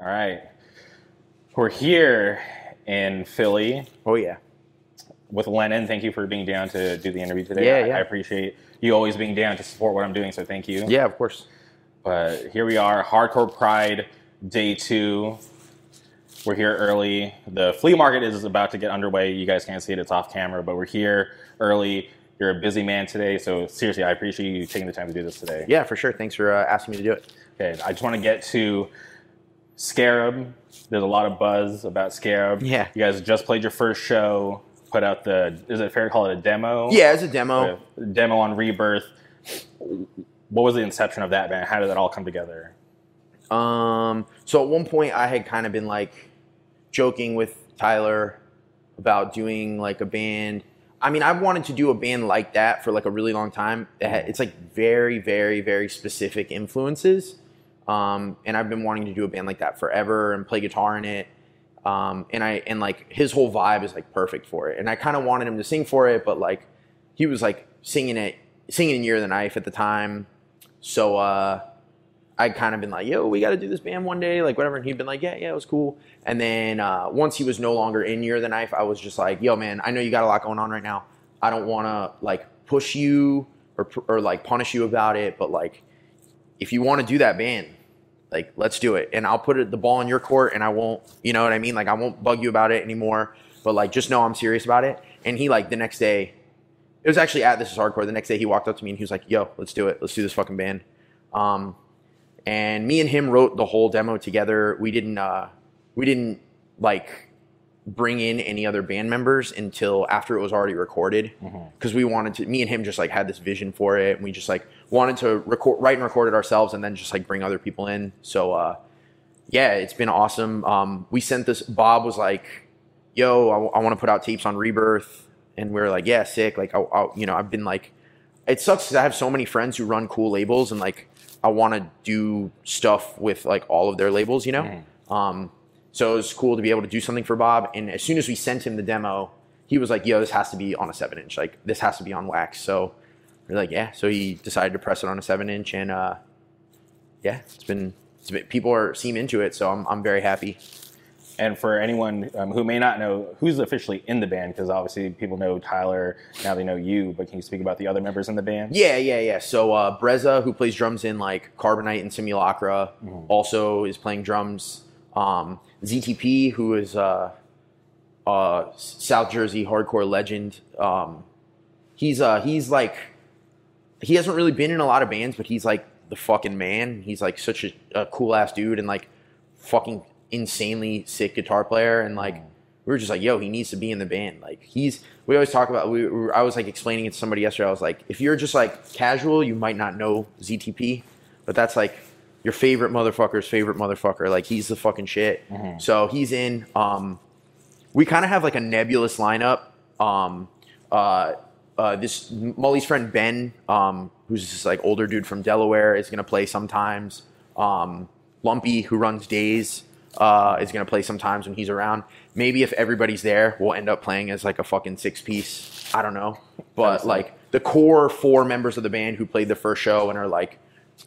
All right. We're here in Philly Oh yeah. with Lennon. Thank you for being down to do the interview today. Yeah, I, yeah. I appreciate you always being down to support what I'm doing, so thank you. Yeah, of course. But here we are, Hardcore Pride Day 2. We're here early. The flea market is about to get underway. You guys can't see it, it's off camera, but we're here early. You're a busy man today, so seriously, I appreciate you taking the time to do this today. Yeah, for sure. Thanks for uh, asking me to do it. Okay, I just want to get to Scarab. There's a lot of buzz about Scarab. Yeah. You guys just played your first show, put out the, is it fair to call it a demo? Yeah, it's a demo. A demo on Rebirth. What was the inception of that band? How did that all come together? Um, so at one point, I had kind of been like joking with Tyler about doing like a band. I mean, I've wanted to do a band like that for like a really long time. It's like very, very, very specific influences. Um, and I've been wanting to do a band like that forever and play guitar in it. Um, and I and like his whole vibe is like perfect for it. And I kind of wanted him to sing for it, but like he was like singing it, singing Year of the Knife at the time. So uh, I'd kind of been like, yo, we got to do this band one day, like whatever. And he'd been like, yeah, yeah, it was cool. And then uh, once he was no longer in Year of the Knife, I was just like, yo, man, I know you got a lot going on right now. I don't want to like push you or, or like punish you about it, but like if you want to do that band, like let's do it. And I'll put it, the ball in your court and I won't, you know what I mean? Like I won't bug you about it anymore, but like just know I'm serious about it. And he like the next day, it was actually at This Is Hardcore. The next day he walked up to me and he was like, yo, let's do it. Let's do this fucking band. Um, and me and him wrote the whole demo together. We didn't uh, we didn't like bring in any other band members until after it was already recorded because we wanted to. Me and him just like had this vision for it, and we just like wanted to record, write and record it ourselves, and then just like bring other people in. So uh, yeah, it's been awesome. Um, we sent this. Bob was like, "Yo, I, want to put out tapes on Rebirth," and we were like, "Yeah, sick." Like, I, I, you know, I've been like, it sucks because I have so many friends who run cool labels, and like, I want to do stuff with like all of their labels, you know. Um, so it was cool to be able to do something for Bob. And as soon as we sent him the demo, he was like, "Yo, this has to be on a seven inch. Like, this has to be on wax." So we're like, "Yeah." So he decided to press it on a seven inch, and uh, yeah, it's been, it's been people are seem into it. So I'm I'm very happy. And for anyone um, who may not know who's officially in the band, because obviously people know Tyler, now they know you, but can you speak about the other members in the band? Yeah, yeah, yeah. So uh, Breza, who plays drums in like Carbonite and Simulacra, also is playing drums. Um, ZTP, who is uh, uh, South Jersey hardcore legend. Um, he's uh, he's like he hasn't really been in a lot of bands, but he's like the fucking man. He's like such a, a cool ass dude and like fucking insanely sick guitar player. And like we were just like, yo, he needs to be in the band. Like he's we always talk about. We, we I was like explaining it to somebody yesterday. I was like, if you're just like casual, you might not know ZTP, but that's like your favorite motherfucker's favorite motherfucker. Like he's the fucking shit. So he's in. Um, we kind of have like a nebulous lineup. Um, uh, uh, this Mully's friend Ben, um, who's this like older dude from Delaware, is gonna play sometimes. Um, Lumpy, who runs Days, uh, is gonna play sometimes when he's around. Maybe if everybody's there, we'll end up playing as like a fucking six piece. I don't know, but like the core four members of the band who played the first show and are like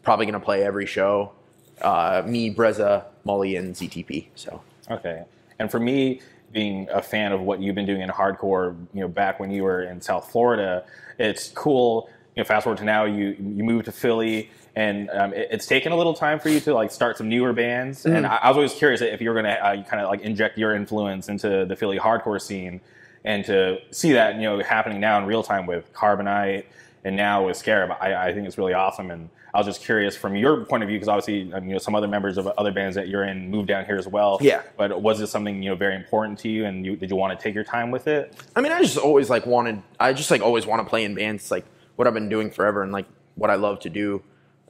probably gonna play every show. Uh, me, Breza, Molly, and ZTP. So Okay. And for me, being a fan of what you've been doing in hardcore, you know, back when you were in South Florida, it's cool. You know, fast forward to now, you you moved to Philly, and um, it, it's taken a little time for you to like start some newer bands. And I, I was always curious if you were going to uh, kind of like inject your influence into the Philly hardcore scene, and to see that you know happening now in real time with Carbonite and now with Scarab, I, I think it's really awesome. And I was just curious from your point of view, because obviously, um, you know, some other members of other bands that you're in moved down here as well. Yeah. But was this something you know very important to you, and you, did you want to take your time with it? I mean, I just always like wanted. I just like always want to play in bands. It's like what I've been doing forever and like what I love to do.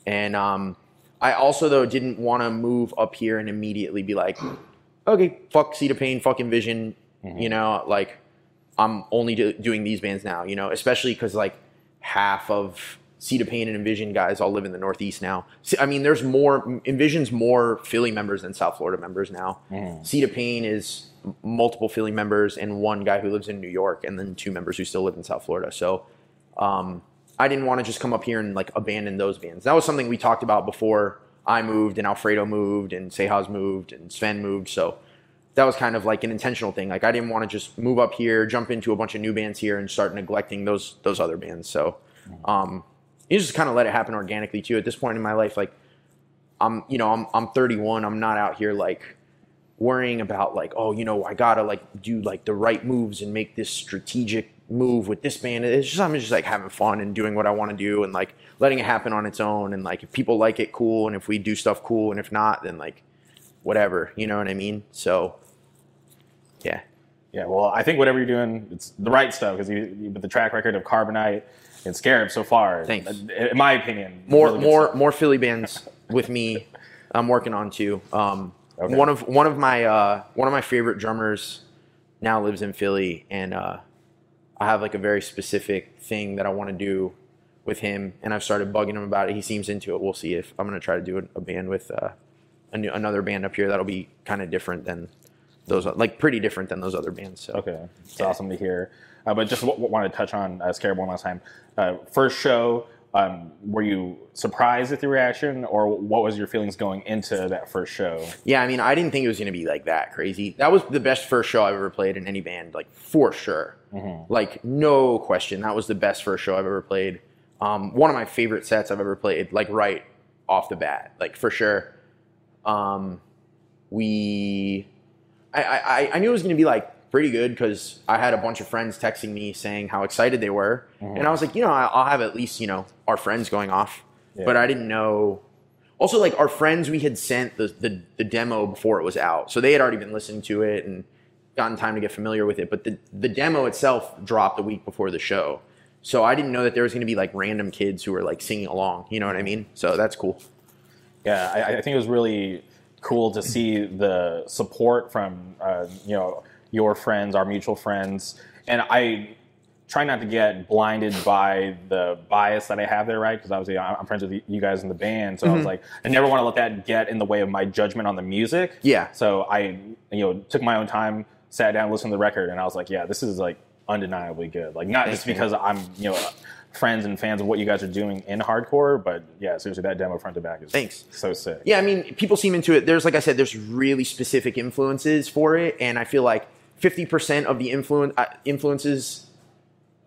And um, I also though didn't want to move up here and immediately be like, okay, fuck Seed of Pain, fucking Vision. You know, like I'm only do- doing these bands now. You know, especially because like half of Of Pain and Envision guys all live in the Northeast now. I mean, there's more Envision's more Philly members than South Florida members now. Seed of Pain is multiple Philly members and one guy who lives in New York, and then two members who still live in South Florida. So, um, I didn't want to just come up here and like abandon those bands. That was something we talked about before I moved and Alfredo moved and Sehaz moved and Sven moved. So that was kind of like an intentional thing. Like I didn't want to just move up here, jump into a bunch of new bands here, and start neglecting those those other bands. So um, you just kind of let it happen organically too. At this point in my life, like I'm, you know, I'm I'm 31. I'm not out here like worrying about like, oh, you know, I gotta like do like the right moves and make this strategic move with this band. It's just I'm just like having fun and doing what I want to do and like letting it happen on its own. And like if people like it, cool. And if we do stuff, cool. And if not, then like whatever. You know what I mean? So yeah. Yeah, well, I think whatever you're doing, it's the right stuff because you, you, with the track record of Carbonite and Scarab so far, Thanks. in my opinion, more really more stuff. more Philly bands with me. I'm working on too. Um, Okay. One of one of my uh, one of my favorite drummers now lives in Philly, and uh, I have like a very specific thing that I want to do with him, and I've started bugging him about it. He seems into it. We'll see if I'm going to try to do a, a band with uh, a new, another band up here that'll be kind of different than those, like pretty different than those other bands. So Okay, it's Yeah. awesome to hear. Uh, but just w- w- wanted to touch on uh, Scarab one last time. Uh, first show, um, were you surprised at the reaction, or what was your feelings going into that first show? Yeah, I mean, I didn't think it was going to be like that crazy. That was the best first show I've ever played in any band, like for sure. Like no question, that was the best first show I've ever played. Um, one of my favorite sets I've ever played, like right off the bat, like for sure. Um, we, I, I, I knew it was going to be like pretty good because I had a bunch of friends texting me saying how excited they were, and I was like, you know, I'll have at least you know our friends going off, Yeah. but I didn't know. Also like our friends we had sent the, the the demo before it was out. So they had already been listening to it and gotten time to get familiar with it. But the the demo itself dropped a week before the show. So i didn't know that there was going to be like random kids who were like singing along. You know what i mean? So that's cool. Yeah, I, I think it was really cool to see the support from uh, you know your friends, our mutual friends, and I try not to get blinded by the bias that I have there, right? Because obviously I'm I'm friends with you guys in the band, so I was mm-hmm. like, I never want to let that get in the way of my judgment on the music. Yeah. So I, you know, took my own time, sat down, listened to the record, and I was like, yeah, this is like undeniably good. Like not just because I'm, you know. Friends and fans of what you guys are doing in hardcore, but yeah, seriously, that demo front to back is Thanks. so sick. yeah i mean people seem into it there's like i said there's really specific influences for it and i feel like 50% of the influence uh, influences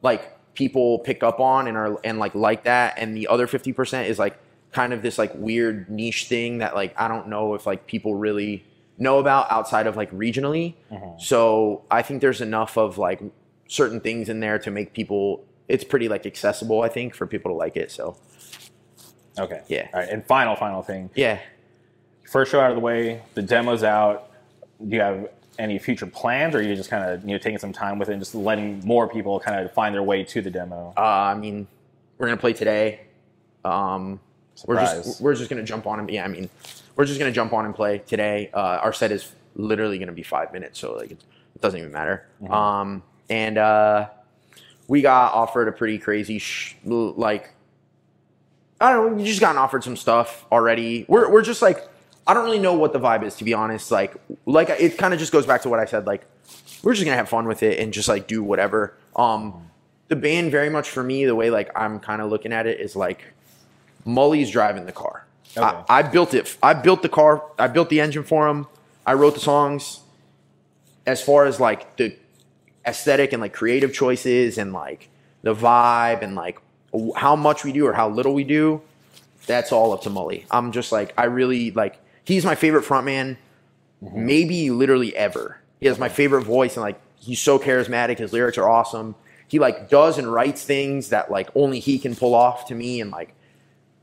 like people pick up on and are and like like that and the other 50% is like kind of this like weird niche thing that like i don't know if like people really know about outside of like regionally so i think there's enough of like certain things in there to make people it's pretty like accessible i think for people to like it so Okay. Yeah. All right. And final, final thing. yeah First show out of the way. The demo's out. Do you have any future plans, or are you just kind of you know taking some time with it and just letting more people kind of find their way to the demo? Uh, I mean, we're gonna play today. Um, we're just we're just gonna jump on and yeah. I mean, we're just gonna jump on and play today. Uh, our set is literally gonna be five minutes, so like it, doesn't even matter. Um, and uh, we got offered a pretty crazy sh- like I don't know. We just gotten offered some stuff already. We're we're just like I don't really know what the vibe is to be honest. Like like it kind of just goes back to what I said. Like we're just gonna have fun with it and just like do whatever. Um, the band very much for me the way like I'm kind of looking at it is like Mully's driving the car. Okay. I, I built it. I built the car. I built the engine for him. I wrote the songs. As far as like the aesthetic and like creative choices and like the vibe and like how much we do or how little we do, that's all up to Mully. I'm just like I really like he's my favorite frontman, mhm. maybe literally ever. He has my favorite voice and like he's so charismatic. His lyrics are awesome. He like does and writes things that like only he can pull off to me and like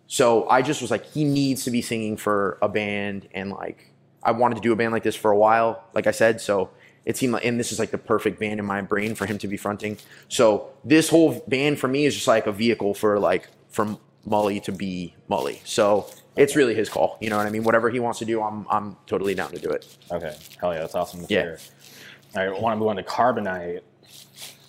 so I just was like he needs to be singing for a band and like I wanted to do a band like this for a while, like I said, so it seemed like and this is like the perfect band in my brain for him to be fronting. So this whole band for me is just like a vehicle for like from Mully to be Mully. So it's really his call. You know what I mean? Whatever he wants to do, I'm I'm totally down to do it. Okay. Hell yeah, that's awesome to Yeah. hear. All right, I want to move on to Carbonite.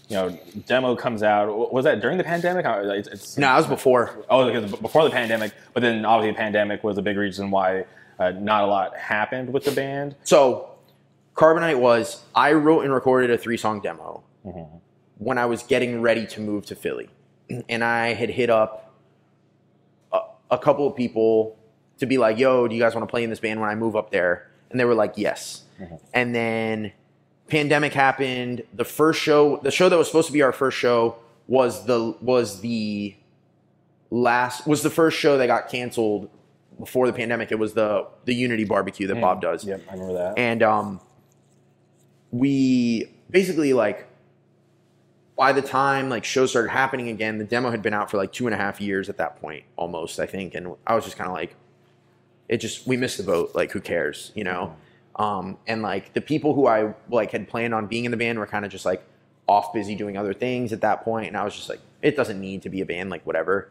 You know, demo comes out. Was that during the pandemic? It's, it's, No, it was before. Oh, because before the pandemic, but then obviously the pandemic was a big reason why uh, not a lot happened with the band. So, Carbonite was I wrote and recorded a three song demo when I was getting ready to move to Philly, and I had hit up a, couple of people to be like, "Yo, do you guys want to play in this band when I move up there?" And they were like, "Yes." Mhm. And then pandemic happened. The first show, the show that was supposed to be our first show, was the was the last was the first show that got canceled before the pandemic. It was the the Unity barbecue that Bob does Yep, I remember that. and um, we basically like by the time like shows started happening again the demo had been out for like two and a half years at that point almost i think. And i was just kind of like it just we missed the boat. Like who cares you know? Um, and like the people who i like had planned on being in the band were kind of just like off busy doing other things at that point. And i was just like it doesn't need to be a band like whatever.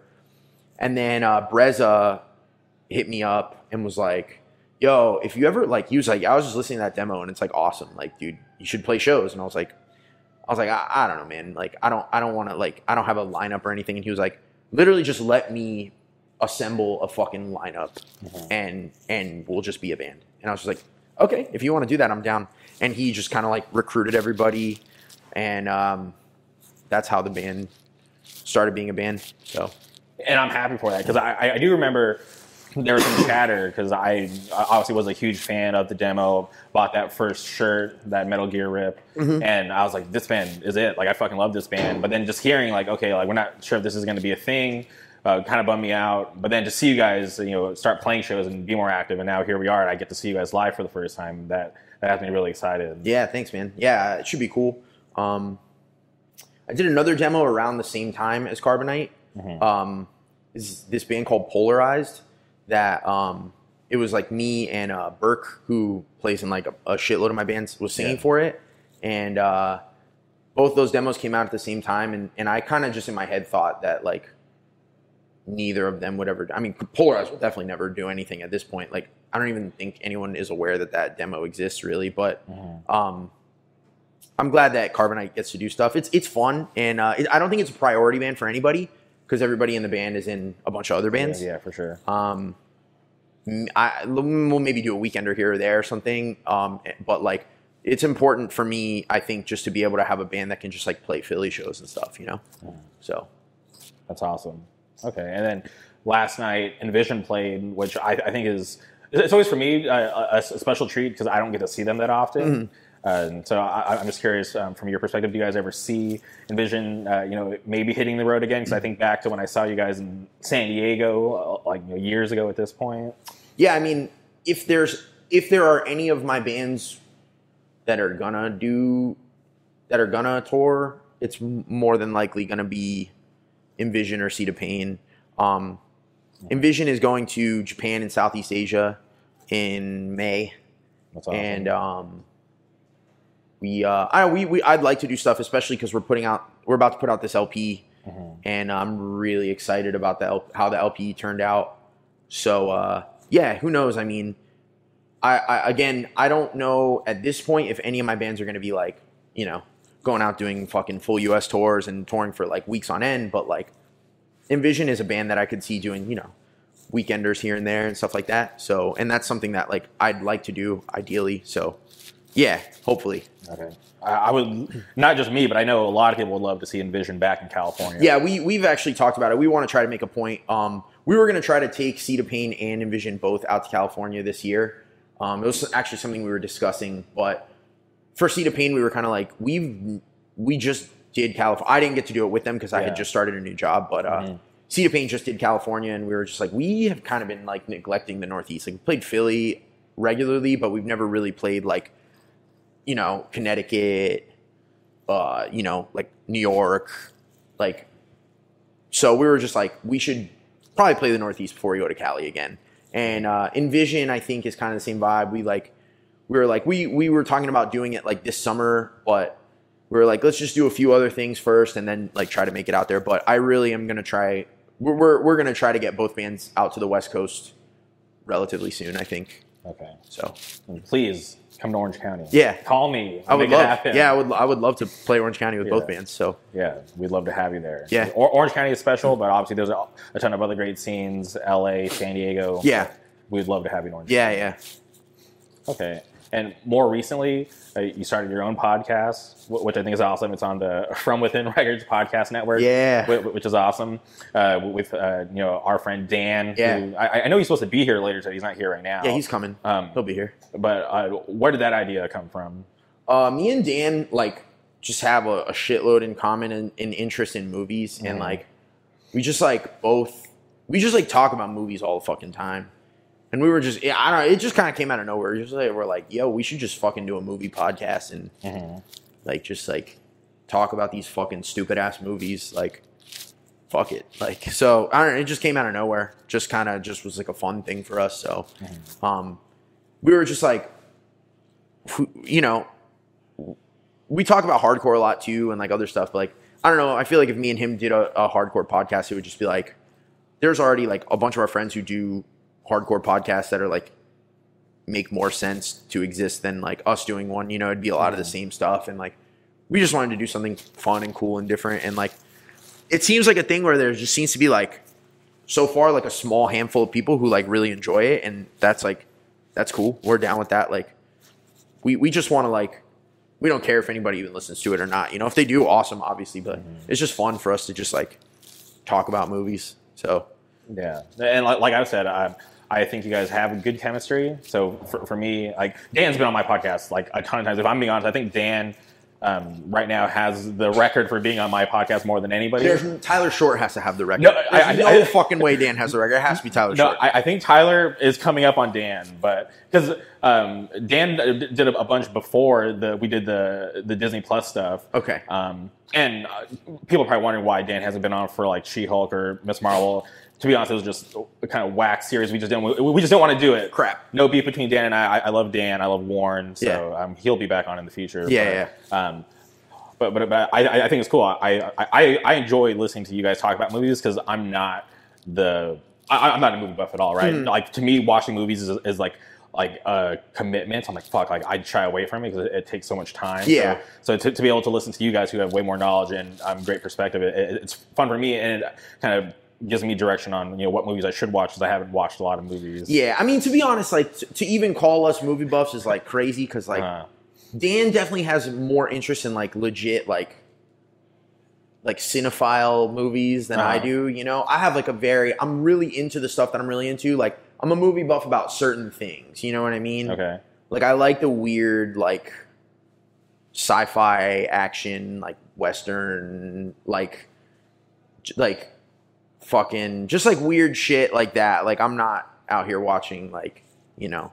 And then uh, breza hit me up and was like yo, if you ever like, he was like, I was just listening to that demo and it's like awesome. Like, dude, you should play shows. And I was like, I was like, I, I don't know, man. Like, I don't, I don't want to like, I don't have a lineup or anything. And he was like, literally, just let me assemble a fucking lineup, Mhm. and and we'll just be a band. And I was just like, okay, if you want to do that, I'm down. And he just kind of like recruited everybody, and um, that's how the band started being a band. So and I'm happy for that because I- I do remember there was some chatter because I obviously was a huge fan of the demo, bought that first shirt, that Metal Gear rip, Mhm. and I was like, this band is it. Like I fucking love this band. But then just hearing like, okay, like we're not sure if this is going to be a thing. Uh, kind of bummed me out, but then to see you guys, you know, start playing shows and be more active, and now here we are, and I get to see you guys live for the first time. That that has me really excited. Yeah, thanks, man. Yeah, it should be cool. Um, I did another demo around the same time as Carbonite. Mhm. Um, is this band called Polarized that um, it was like me and uh, Burke who plays in like a, a shitload of my bands was singing Yeah. for it, and uh, both those demos came out at the same time, and and I kind of just in my head thought that like neither of them would ever. I mean, Polarized will definitely never do anything at this point. Like I don't even think anyone is aware that that demo exists really, but Mhm. um, I'm glad that Carbonite gets to do stuff. It's it's fun, and uh, it, I don't think it's a priority band for anybody because everybody in the band is in a bunch of other bands. Yeah, yeah, for sure. Um, I we'll maybe do a weekender here or there or something. Um, but like it's important for me, I think, just to be able to have a band that can just like play Philly shows and stuff. You know, Mhm. so That's awesome. Okay, and then last night Envision played, which I, I think is it's always for me uh, a, a special treat because I don't get to see them that often. Mm-hmm. And so I, I'm just curious um, from your perspective, do you guys ever see Envision, uh, you know, maybe hitting the road again? Because I think back to when I saw you guys in San Diego, uh, like you know, years ago at this point. yeah. I mean, if there's if there are any of my bands that are gonna do that are gonna tour, it's more than likely gonna be Envision or Seed of Pain. Um, Envision is going to Japan and Southeast Asia in May, That's awesome. and um, we uh, I we, we I'd like to do stuff, especially because we're putting out we're about to put out this LP, Mhm. and I'm really excited about the L- how the LP turned out. So uh, yeah, who knows? I mean, I, I again I don't know at this point if any of my bands are going to be like you know going out doing fucking full U.S. tours and touring for like weeks on end, but like Envision is a band that I could see doing you know weekenders here and there and stuff like that. So and that's something that like I'd like to do ideally. So yeah, hopefully. okay, I, I would not just me, but I know a lot of people would love to see Envision back in California. Yeah, we we've actually talked about it. We want to try to make a point. Um, we were going to try to take Seed of Pain and Envision both out to California this year. Um, it was actually something we were discussing, but for Seed of Pain, we were kind of like we've we just did California. I didn't get to do it with them because I had just started a new job, but uh, Mhm. Seed of Pain just did California, and we were just like we have kind of been like neglecting the Northeast. Like we played Philly regularly, but we've never really played like you know Connecticut, uh, you know like New York, like so we were just like, we should probably play the Northeast before we go to Cali again. And uh, Envision, I think, is kind of the same vibe. We like, we were like, we we were talking about doing it like this summer, but we were like, let's just do a few other things first, and then like try to make it out there. But I really am gonna try. We're we're, we're gonna try to get both bands out to the West Coast relatively soon. I think Okay. so. Please come to Orange County. Yeah. Call me. I would love. happen. Yeah, I would. I would love to play Orange County with both bands. So Yeah, we'd love to have you there. Yeah. Or, Orange County is special, but obviously there's a, a ton of other great scenes. L.A., San Diego. Yeah. we'd love to have you in Orange. yeah, yeah. Okay. And more recently, uh, you started your own podcast, which I think is awesome. It's on the From Within Records podcast network. Yeah. which is awesome. Uh, with uh, you know our friend Dan. Yeah. who- I, I know he's supposed to be here later today. He's not here right now. Yeah, he's coming. Um, He'll be here. but uh, where did that idea come from? Uh, me and Dan like just have a, a shitload in common and in, interest in movies, and Mhm. like we just like both we just like talk about movies all the fucking time. And we were just yeah, I don't know, it just kind of came out of nowhere. Just like we're like, yo, we should just fucking do a movie podcast and like just like talk about these fucking stupid ass movies. Like, fuck it. Like, so I don't know. It just came out of nowhere. Just kind of just was like a fun thing for us. So, um, we were just like, you know, we talk about hardcore a lot too and like other stuff. But like, I don't know. I feel like if me and him did a, a hardcore podcast, it would just be like, there's already like a bunch of our friends who do hardcore podcasts that are like make more sense to exist than like us doing one. You know, it'd be a lot of the same stuff, and like we just wanted to do something fun and cool and different. And like it seems like a thing where there just seems to be like so far like a small handful of people who like really enjoy it, and that's like that's cool. We're down with that. Like we we just want to like we don't care if anybody even listens to it or not. You know, if they do, awesome, obviously. But mm-hmm. it's just fun for us to just like talk about movies. So Yeah, and like, like I said, I, I think you guys have good chemistry. So for, for me, like Dan's been on my podcast like a ton of times. If I'm being honest, I think Dan um, right now has the record for being on my podcast more than anybody. There's Tyler Short has to have the record. No, There's I- I- no I- fucking way Dan has the record. It has to be Tyler no, Short. I, I think Tyler is coming up on Dan, but because um, Dan did a, a bunch before the we did the the Disney Plus stuff. okay. Um, and uh, people are probably wondering why Dan hasn't been on for like She Hulk or Miss Marvel. To be honest, it was just a kind of whack series. We just didn't. We, just didn't want to do it. Crap. No beef between Dan and I. I, I love Dan. I love Warren. So Yeah. um, he'll be back on in the future. Yeah, but, Um, but but, but I, I think it's cool. I, I I enjoy listening to you guys talk about movies because I'm not the I, I'm not a movie buff at all, right? Hmm. Like to me, watching movies is, is like like a commitment. I'm like fuck, like I try away from it because it, it takes so much time. Yeah. So, so to, to be able to listen to you guys who have way more knowledge and um, great perspective, it, it- it's fun for me and it kind of gives me direction on you know what movies I should watch because I haven't watched a lot of movies. Yeah, I mean, to be honest, like to, to even call us movie buffs is like crazy because like Uh, Dan definitely has more interest in like legit like like cinephile movies than I Uh-huh. do. You know, I have like a very I'm really into the stuff that I'm really into. Like I'm a movie buff about certain things. You know what I mean? okay. Like I like the weird like sci-fi action like western like like fucking just like weird shit like that. Like I'm not out here watching like, you know,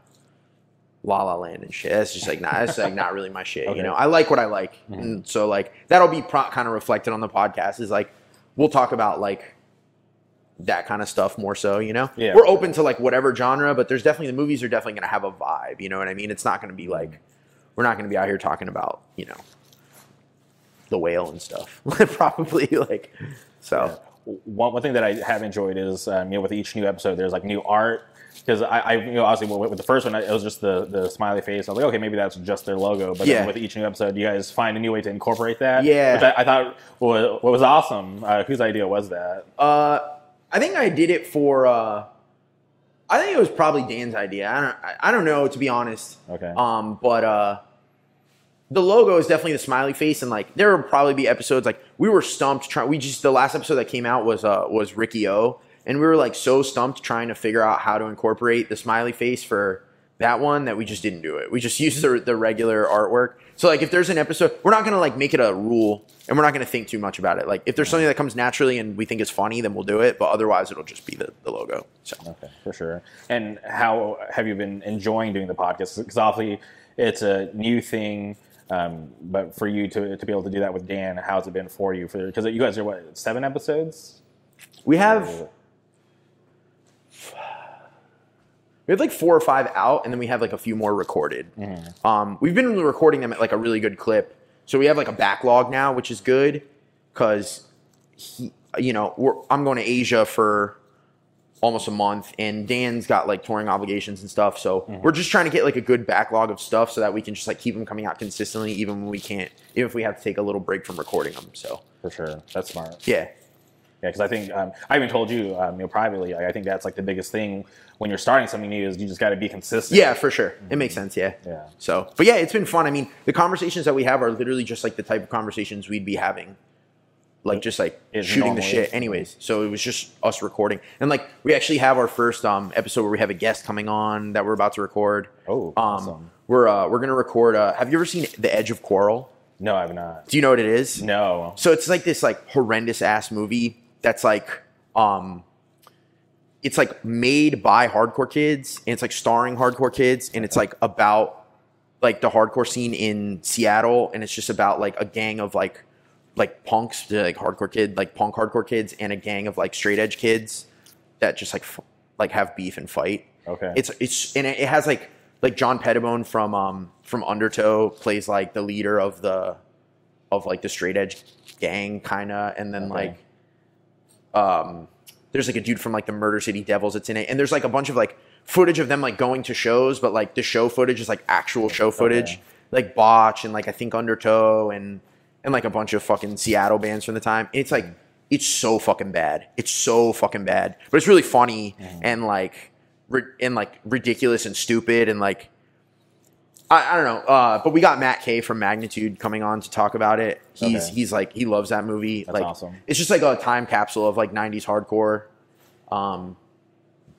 La La Land and shit. That's just like not that's like not really my shit, Okay. you know. I like what I like. Mhm. And so like that'll be pro- kind of reflected on the podcast is like we'll talk about like that kind of stuff more so, you know. Yeah. We're open to like whatever genre, but there's definitely the movies are definitely going to have a vibe, you know what I mean? It's not going to be like we're not going to be out here talking about, you know, the whale and stuff. Probably like so. One, one thing that I have enjoyed is um, you know with each new episode there's like new art because I, I you know obviously with, with the first one it was just the the smiley face I was like okay maybe that's just their logo but Yeah. then with each new episode you guys find a new way to incorporate that Yeah. which I, I thought was, what was awesome uh, whose idea was that Uh, I think I did it for. Uh, I think it was probably Dan's idea. I don't. I, I don't know to be honest. okay Um, but uh, the logo is definitely the smiley face, and like there will probably be episodes like we were stumped trying. We just the last episode that came out was uh was Riki-Oh, and we were like so stumped trying to figure out how to incorporate the smiley face for that one that we just didn't do it. We just used the the regular artwork. So like if there's an episode, we're not gonna like make it a rule, and we're not gonna think too much about it. Like if there's something that comes naturally and we think is funny, then we'll do it. But otherwise, it'll just be the, the logo. So. Okay, for sure. And how have you been enjoying doing the podcast? Because obviously it's a new thing, um, but for you to, to be able to do that with Dan, how's it been for you? For because you guys are what seven episodes? We have we have like four or five out, and then we have like a few more recorded. Um, we've been recording them at like a really good clip, so we have like a backlog now, which is good because he, you know, we're, I'm going to Asia for almost a month, and Dan's got like touring obligations and stuff. So we're just trying to get like a good backlog of stuff so that we can just like keep them coming out consistently, even when we can't, even if we have to take a little break from recording them. So For sure, that's smart. yeah. Yeah, because I think um, I even told you, um, you know, privately. I, I think that's like the biggest thing when you're starting something new is you just got to be consistent. Yeah, for sure. It makes sense. Yeah. Yeah. So, but yeah, it's been fun. I mean, the conversations that we have are literally just like the type of conversations we'd be having, like just like shooting the shit. Anyways, so it was just us recording, and like we actually have our first um episode where we have a guest coming on that we're about to record. Oh, Um, awesome. we're uh we're gonna record. Uh, have you ever seen The Edge of Quarrel? No, I've not. Do you know what it is? No. So it's like this like horrendous ass movie that's like um it's like made by hardcore kids and it's like starring hardcore kids and it's like about like the hardcore scene in Seattle and it's just about like a gang of like like punks, like hardcore kid, like punk hardcore kids and a gang of like straight edge kids that just like f- like have beef and fight. Okay. It's it's and it it has like like John Pettibone from um from Undertow plays like the leader of the of like the straight edge gang kind of and then Okay. like um there's like a dude from like the Murder City Devils that's in it and there's like a bunch of like footage of them like going to shows but like the show footage is like actual show footage Okay. like Botch and like I think Undertow and and like a bunch of fucking Seattle bands from the time And it's like it's so fucking bad it's so fucking bad but it's really funny and like ri- and like ridiculous and stupid and like I, I don't know, uh, but we got Matt Kay from Magnitude coming on to talk about it. He's Okay. he's like he loves that movie. That's like awesome. it's just like a time capsule of like '90s hardcore. Um,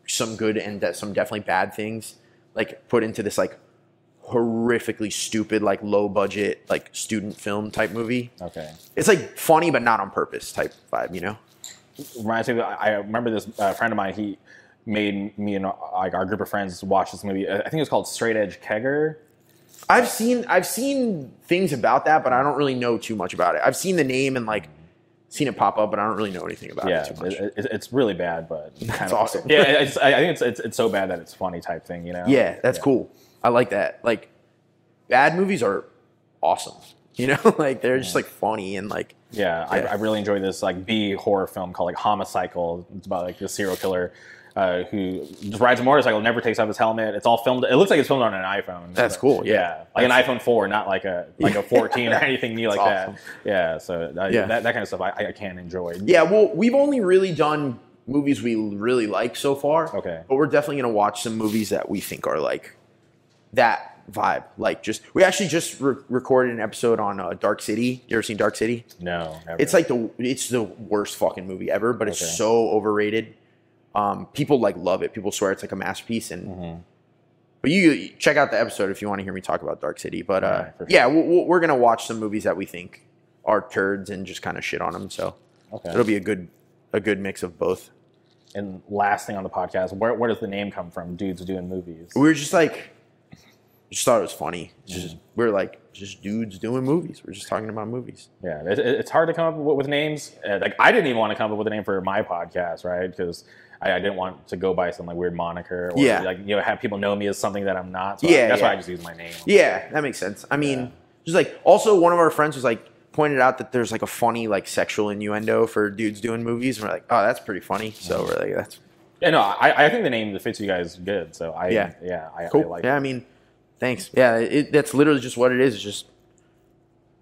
some good and de- some definitely bad things, like put into this like horrifically stupid, like low budget, like student film type movie. Okay. It's like funny but not on purpose type vibe, you know? reminds me. I remember this uh, friend of mine. He made me and like our group of friends watch this movie. I think it was called Straight Edge Kegger. I've seen I've seen things about that, but I don't really know too much about it. I've seen the name and like seen it pop up, but I don't really know anything about yeah, it too much. it, it- it's really bad, but kind awesome. Yeah, it's, I think it's, it's it's so bad that it's funny type thing. You know? yeah, that's cool. I like that. Like bad movies are awesome. You know, like they're just like funny and like Yeah, I, Yeah. I really enjoy this like B horror film called like Homicycle. It's about like the serial killer uh, who just rides a motorcycle, never takes off his helmet. It's all filmed. It looks like it's filmed on an iPhone. That's cool, yeah. like an iPhone four, not like a like a 14 or anything new like awesome. that. Yeah, so uh, Yeah. That, that kind of stuff I, I can enjoy. Yeah, well, we've only really done movies we really like so far. Okay. But we're definitely gonna watch some movies that we think are like that vibe. Like just we actually just re- recorded an episode on uh, Dark City. You ever seen Dark City? No, never. It's like the it's the worst fucking movie ever, but it's Okay. so overrated. Um, people like love it. People swear it's like a masterpiece, and Mm-hmm. but you you check out the episode if you want to hear me talk about Dark City. But uh, for sure. yeah, we- we're gonna watch some movies that we think are turds and just kind of shit on them. So okay. it'll be a good a good mix of both. and last thing on the podcast, where where does the name come from? Dudes doing movies. We were just like, just thought it was funny. It's just Mm-hmm. we are like just dudes doing movies. We're just talking about movies. Yeah, it, it- it's hard to come up with, with names. Uh, like I didn't even want to come up with a name for my podcast, right? Because I, I didn't want to go by some like weird moniker, or Yeah. like you know have people know me as something that I'm not. So Yeah, that's why. I just use my name. Yeah, that makes sense. I mean, Yeah. just like also one of our friends was like pointed out that there's like a funny like sexual innuendo for dudes doing movies, and we're like, oh, that's pretty funny. So we're like, that's Yeah, no, I, I think the name that fits you guys good. So I Yeah. yeah, I, cool. I like yeah, it. I mean, thanks. Yeah, it, that's literally just what it is. It's just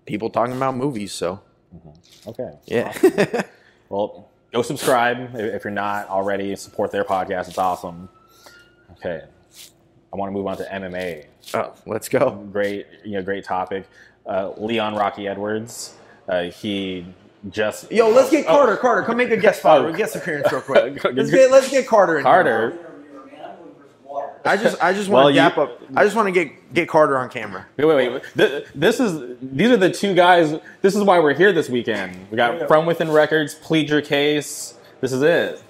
people talking about movies. So Okay. yeah, Well, go subscribe if if you're not already. Support their podcast. It's awesome. Okay. I want to move on to MMA. oh, let's go. great, you know, great topic. Uh, Leon Rocky Edwards. Uh, he just Yo, let's get Oh, Carter. Carter, come make a guest spot, Oh. guest appearance real quick. Let's get let's get Carter in. here. Carter. I just I just Well, want to you- up. I just want to get get Carter on camera. Wait, wait, wait. Th- This is these are the two guys. This is why we're here this weekend. We got From Within Records, Plead Your Case. This is it.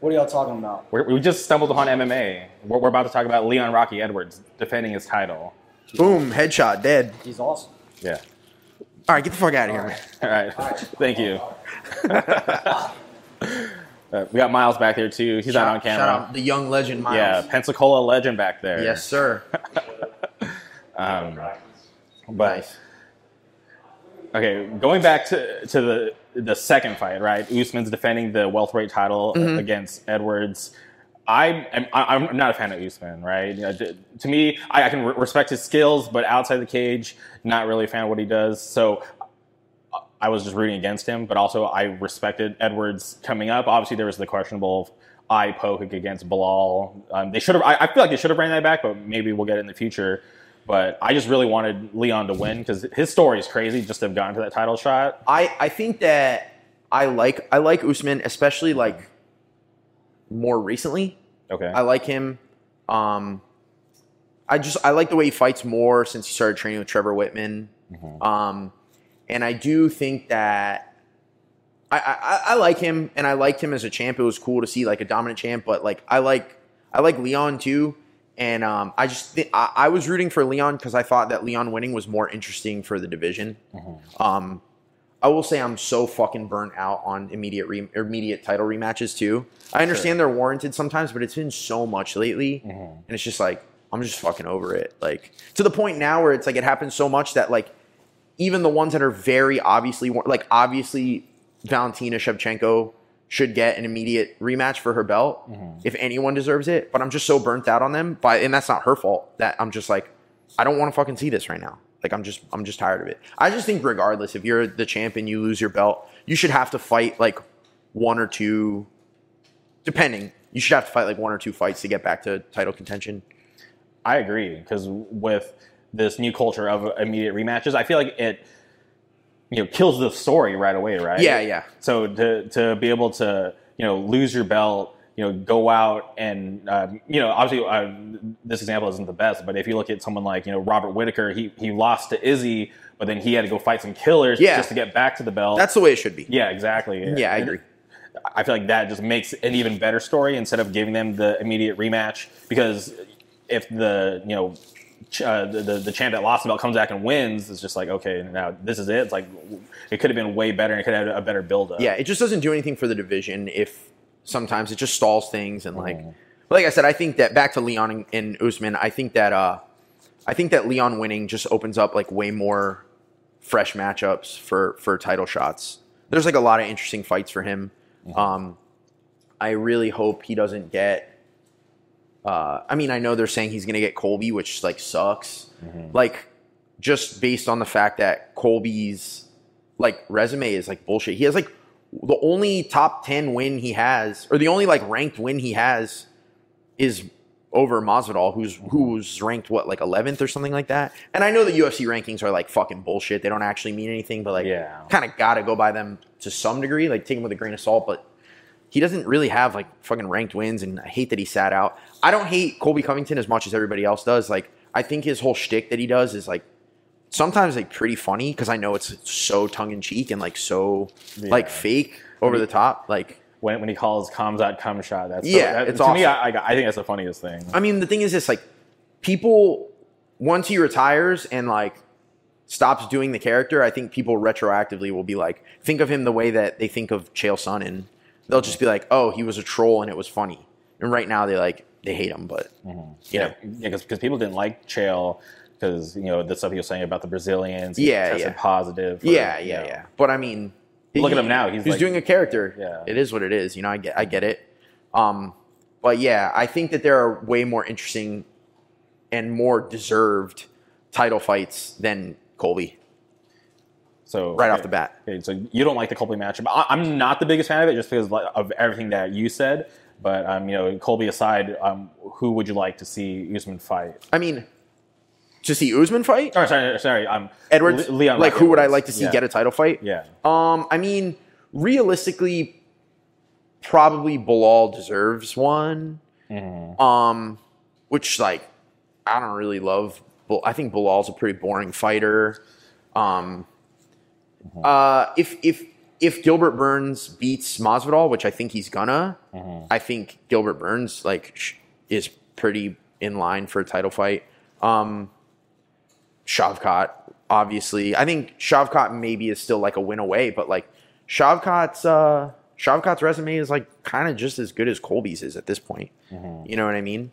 What are y'all talking about? We're, we just stumbled upon MMA. We're, we're about to talk about Leon Rocky Edwards defending his title. Boom, headshot, dead. He's awesome. Yeah. All right, get the fuck out of here, man. All right. Thank you. Uh, we got Miles back there too. He's not on camera. Shout out the young legend Miles. Yeah, Pensacola legend back there. Yes, sir. Um, but Nice. okay, going back to to the the second fight, right? Usman's defending the welterweight title Mm-hmm. against Edwards. I am I- I'm not a fan of Usman, right? You know, to, to me, I, I can re- respect his skills, but outside the cage, not really a fan of what he does. So. I- was just rooting against him, but also I respected Edwards coming up. Obviously, there was the questionable eye poke against Belal. Um, they should have. I, I feel like they should have ran that back, but maybe we'll get it in the future. But I just really wanted Leon to win because his story is crazy. Just to have gotten to that title shot. I, I think that I like I like Usman, especially like more recently. Okay. I like him. Um, I just I like the way he fights more since he started training with Trevor Wittman. Um, and I do think that I, I I like him, and I liked him as a champ. It was cool to see like a dominant champ, but like I like I like Leon too. And um, I just thi- I, I was rooting for Leon because I thought that Leon winning was more interesting for the division. Um, I will say I'm so fucking burnt out on immediate re- immediate title rematches too. I understand they're warranted sometimes, but it's been so much lately, and it's just like I'm just fucking over it. Like to the point now where it's like it happens so much that like even the ones that are very obviously like obviously Valentina Shevchenko should get an immediate rematch for her belt mm-hmm. if anyone deserves it. But I'm just so burnt out on them, by and that's not her fault. That I'm just like I don't want to fucking see this right now. Like I'm just I'm just tired of it. I just think regardless, if you're the champ and you lose your belt, you should have to fight like one or two, depending. You should have to fight like one or two fights to get back to title contention. I agree because with this new culture of immediate rematches, I feel like it you know kills the story right away, right? Yeah, yeah. So to to be able to you know lose your belt, you know go out and um, you know obviously uh, this example isn't the best, but if you look at someone like you know Robert Whitaker, he he lost to Izzy, but then he had to go fight some killers Yeah. just to get back to the belt. That's the way it should be. yeah, exactly. Yeah, I agree. I feel like that just makes an even better story instead of giving them the immediate rematch because if the you know uh, the, the the champ that lost the belt comes back and wins, it's just like okay, now this is it. It's like it could have been way better. and It could have had a better build up. Yeah, it just doesn't do anything for the division if sometimes it just stalls things and like Mhm. like I said, I think that back to Leon and, and Usman, I think that uh I think that Leon winning just opens up like way more fresh matchups for for title shots. There's like a lot of interesting fights for him. Um I really hope he doesn't get uh I mean, I know they're saying he's going to get Colby, which like sucks. Like just based on the fact that Colby's like resume is like bullshit. He has like the only top 10 win he has or the only like ranked win he has is over Masvidal who's who's ranked what like 11th or something like that. And I know the UFC rankings are like fucking bullshit. They don't actually mean anything, but like Yeah. kind of got to go by them to some degree, like take them with a grain of salt, but he doesn't really have like fucking ranked wins, and I hate that he sat out. I don't hate Colby Covington as much as everybody else does. Like, I think his whole shtick that he does is like sometimes like pretty funny because I know it's so tongue in cheek and like so like fake over the top. Like, When, when he calls Khamzat shot, that's Yeah, that, it's to me. awesome. I, I I think that's the funniest thing. I mean, the thing is this: like, people once he retires and like stops doing the character, I think people retroactively will be like, think of him the way that they think of Chael Sonnen. They'll just be like, oh, he was a troll and it was funny. And right now they like they hate him, but Yeah, yeah, because people didn't like Chael because you know the stuff he was saying about the Brazilians. he Yeah, tested yeah. positive. for, yeah, you yeah, know. yeah. But I mean, Look at him now. He's he's like- doing a character. Yeah. it is what it is. You know, I get, I get it. Um, but yeah, I think that there are way more interesting and more deserved title fights than Colby So right okay. off the bat. Okay, so you don't like the Colby matchup. I, I'm not the biggest fan of it just because of everything that you said. But um, you know, Colby aside, um, who would you like to see Usman fight? I mean, to see Usman fight Or sorry, sorry, um, Edwards. Le- Leon. like, Rock who would I like to see Yeah. get a title fight? Yeah, Um, I mean, realistically, probably Belal deserves one. Mhm. Um, which like I don't really love. I think Belal's a pretty boring fighter. Um, uh, if if if Gilbert Burns beats Masvidal, which I think he's gonna, I think Gilbert Burns like sh- is pretty in line for a title fight. Um, Shavkat, obviously, I think Shavkat maybe is still like a win away, but like Shavkat's uh, Shavkat's resume is like kind of just as good as Colby's is at this point. You know what I mean?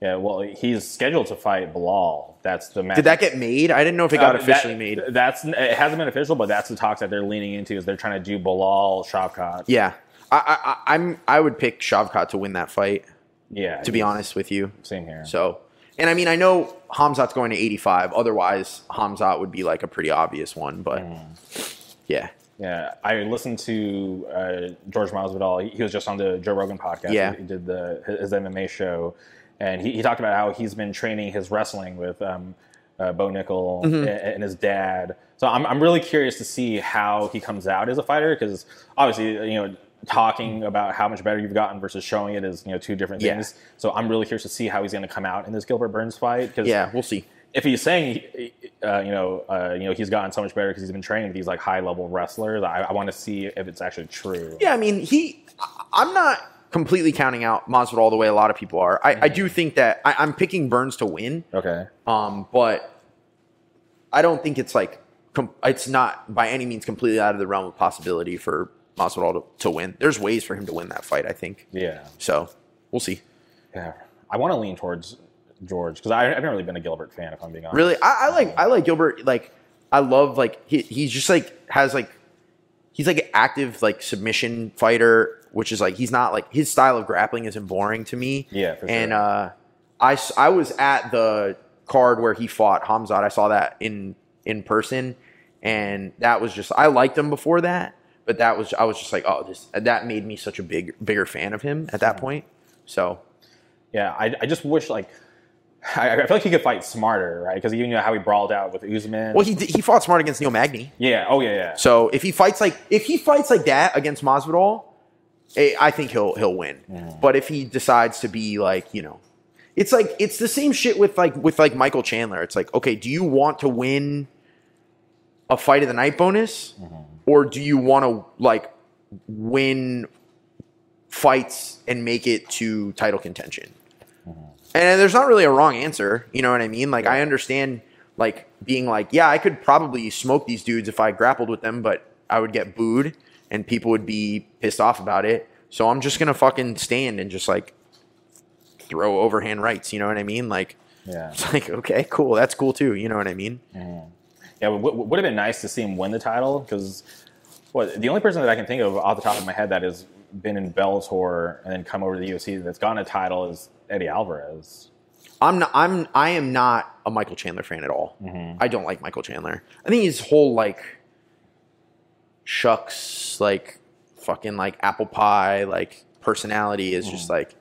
Yeah. Well, he's scheduled to fight Belal. That's the match. Did that get made? I didn't know if it got Uh, officially that- made. That's it hasn't been official, but that's the talks that they're leaning into. Is they're trying to do Belal Shavkat. Yeah, I, I, I'm. I would pick Shavkat to win that fight. Yeah, To be honest with you, same here. so. And I mean, I know Khamzat's going to 85. Otherwise, Hamzat would be like a pretty obvious one. But Yeah. Yeah, I listened to uh, George Masvidal. He, he was just on the Joe Rogan podcast. Yeah. he did the his MMA show, and he, he talked about how he's been training his wrestling with um, uh, Bo Nickal Mm-hmm. and, and his dad. So I'm I'm really curious to see how he comes out as a fighter because obviously you know talking about how much better you've gotten versus showing it is you know two different Yeah. things. So I'm really curious to see how he's going to come out in this Gilbert Burns fight because Yeah, we'll see. if he's saying, uh, you know, uh, you know, he's gotten so much better because he's been training with these like high level wrestlers, I, I want to see if it's actually true. Yeah, I mean, he. I'm not completely counting out Masvidal the way a lot of people are. I, I do think that I, I'm picking Burns to win, Okay. um, but I don't think it's like com- it's not by any means completely out of the realm of possibility for Masvidal to, to win. There's ways for him to win that fight. I think Yeah. so. We'll see. Yeah. I want to lean towards George because I've never really been a Gilbert fan, if I'm being honest. Really, I, I like I like Gilbert. Like I love like he, he's just like has like he's like an active like submission fighter, which is like he's not like his style of grappling isn't boring to me. Yeah, for And sure. uh, I I was at the card where he fought Khamzat. I saw that in in person, and that was just I liked him before that, but that was I was just like oh this that made me such a big bigger fan of him at that point. So Yeah. I, I just wish like. I, I feel like he could fight smarter, right? Because you know how he brawled out with Usman. well he he fought smart against Neil Magny. yeah. Oh yeah. Yeah. So if he fights like if he fights like that against Masvidal, eh, I think he'll he'll win. But if he decides to be like you know, it's like it's the same shit with like with like Michael Chandler. It's like okay, do you want to win a fight of the night bonus, or do you want to like win fights and make it to title contention? And there's not really a wrong answer. You know what I mean? Like I understand like being like, yeah, I could probably smoke these dudes if I grappled with them, but I would get booed and people would be pissed off about it. So I'm just gonna fucking stand and just like throw overhand rights. You know what I mean? Like Yeah. it's like okay, cool, that's cool too. You know what I mean? Mm-hmm. Yeah, it w- would have been nice to see him win the title because what the only person that I can think of off the top of my head that has been in Bellator and then come over to the UFC that's gotten a title is Eddie Alvarez. I'm not. I'm. I am not a Michael Chandler fan at all. Mm-hmm. I don't like Michael Chandler. I think his whole like shucks, like fucking like apple pie, like personality is just mm-hmm. like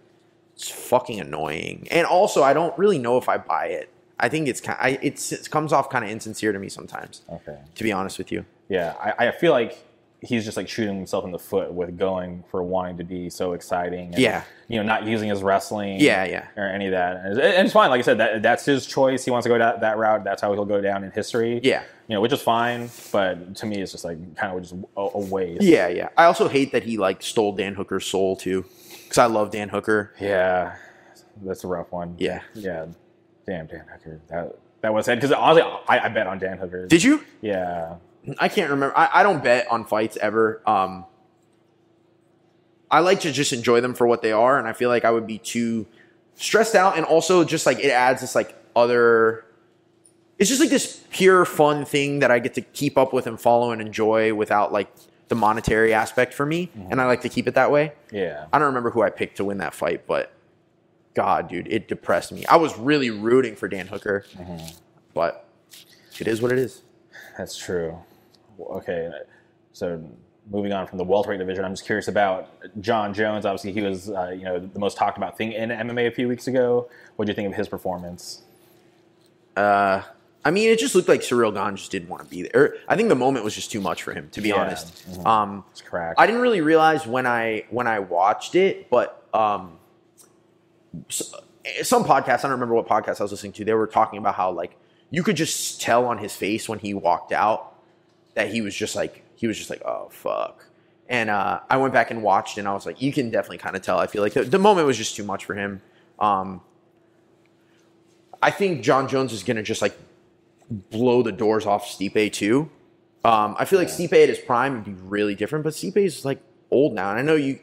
it's fucking annoying. And also, I don't really know if I buy it. I think it's kind. I, it's it comes off kind of insincere to me sometimes. Okay. To be honest with you. Yeah, I, I feel like he's just like shooting himself in the foot with going for wanting to be so exciting. And, Yeah. You know, not using his wrestling. Yeah, yeah. Or any of that, and it's, and it's fine. Like I said, that that's his choice. He wants to go that, that route. That's how he'll go down in history. Yeah. You know, which is fine. But to me, it's just like kind of just a, a waste. Yeah, yeah. I also hate that he like stole Dan Hooker's soul too, because I love Dan Hooker. Yeah, that's a rough one. Yeah. yeah. Damn, Dan Hooker. That that was it. Because honestly, I, I bet on Dan Hooker. Did you? Yeah, I can't remember. I, I don't bet on fights ever. Um, I like to just enjoy them for what they are, and I feel like I would be too stressed out, and also just like it adds this like other. It's just like this pure fun thing that I get to keep up with and follow and enjoy without like the monetary aspect for me, and I like to keep it that way. yeah. I don't remember who I picked to win that fight, but God, dude, it depressed me. I was really rooting for Dan Hooker, but it is what it is. That's true. Okay, so moving on from the welterweight division, I'm just curious about Jon Jones. Obviously, he was uh, you know the most talked about thing in MMA a few weeks ago. What do you think of his performance? Uh, I mean, it just looked like Ciryl Gane just didn't want to be there. I think the moment was just too much for him, to be Yeah. honest. Um, It's cracked. I didn't really realize when I when I watched it, but um, s- some podcasts I don't remember what podcast I was listening to. They were talking about how like you could just tell on his face when he walked out that he was just like he was just like oh fuck. And uh, I went back and watched, and I was like, you can definitely kind of tell. I feel like the, the moment was just too much for him. Um, I think Jon Jones is gonna just like blow the doors off Stipe too. Um, I feel like Stipe at his prime would be really different, but Stipe is like old now, and I know you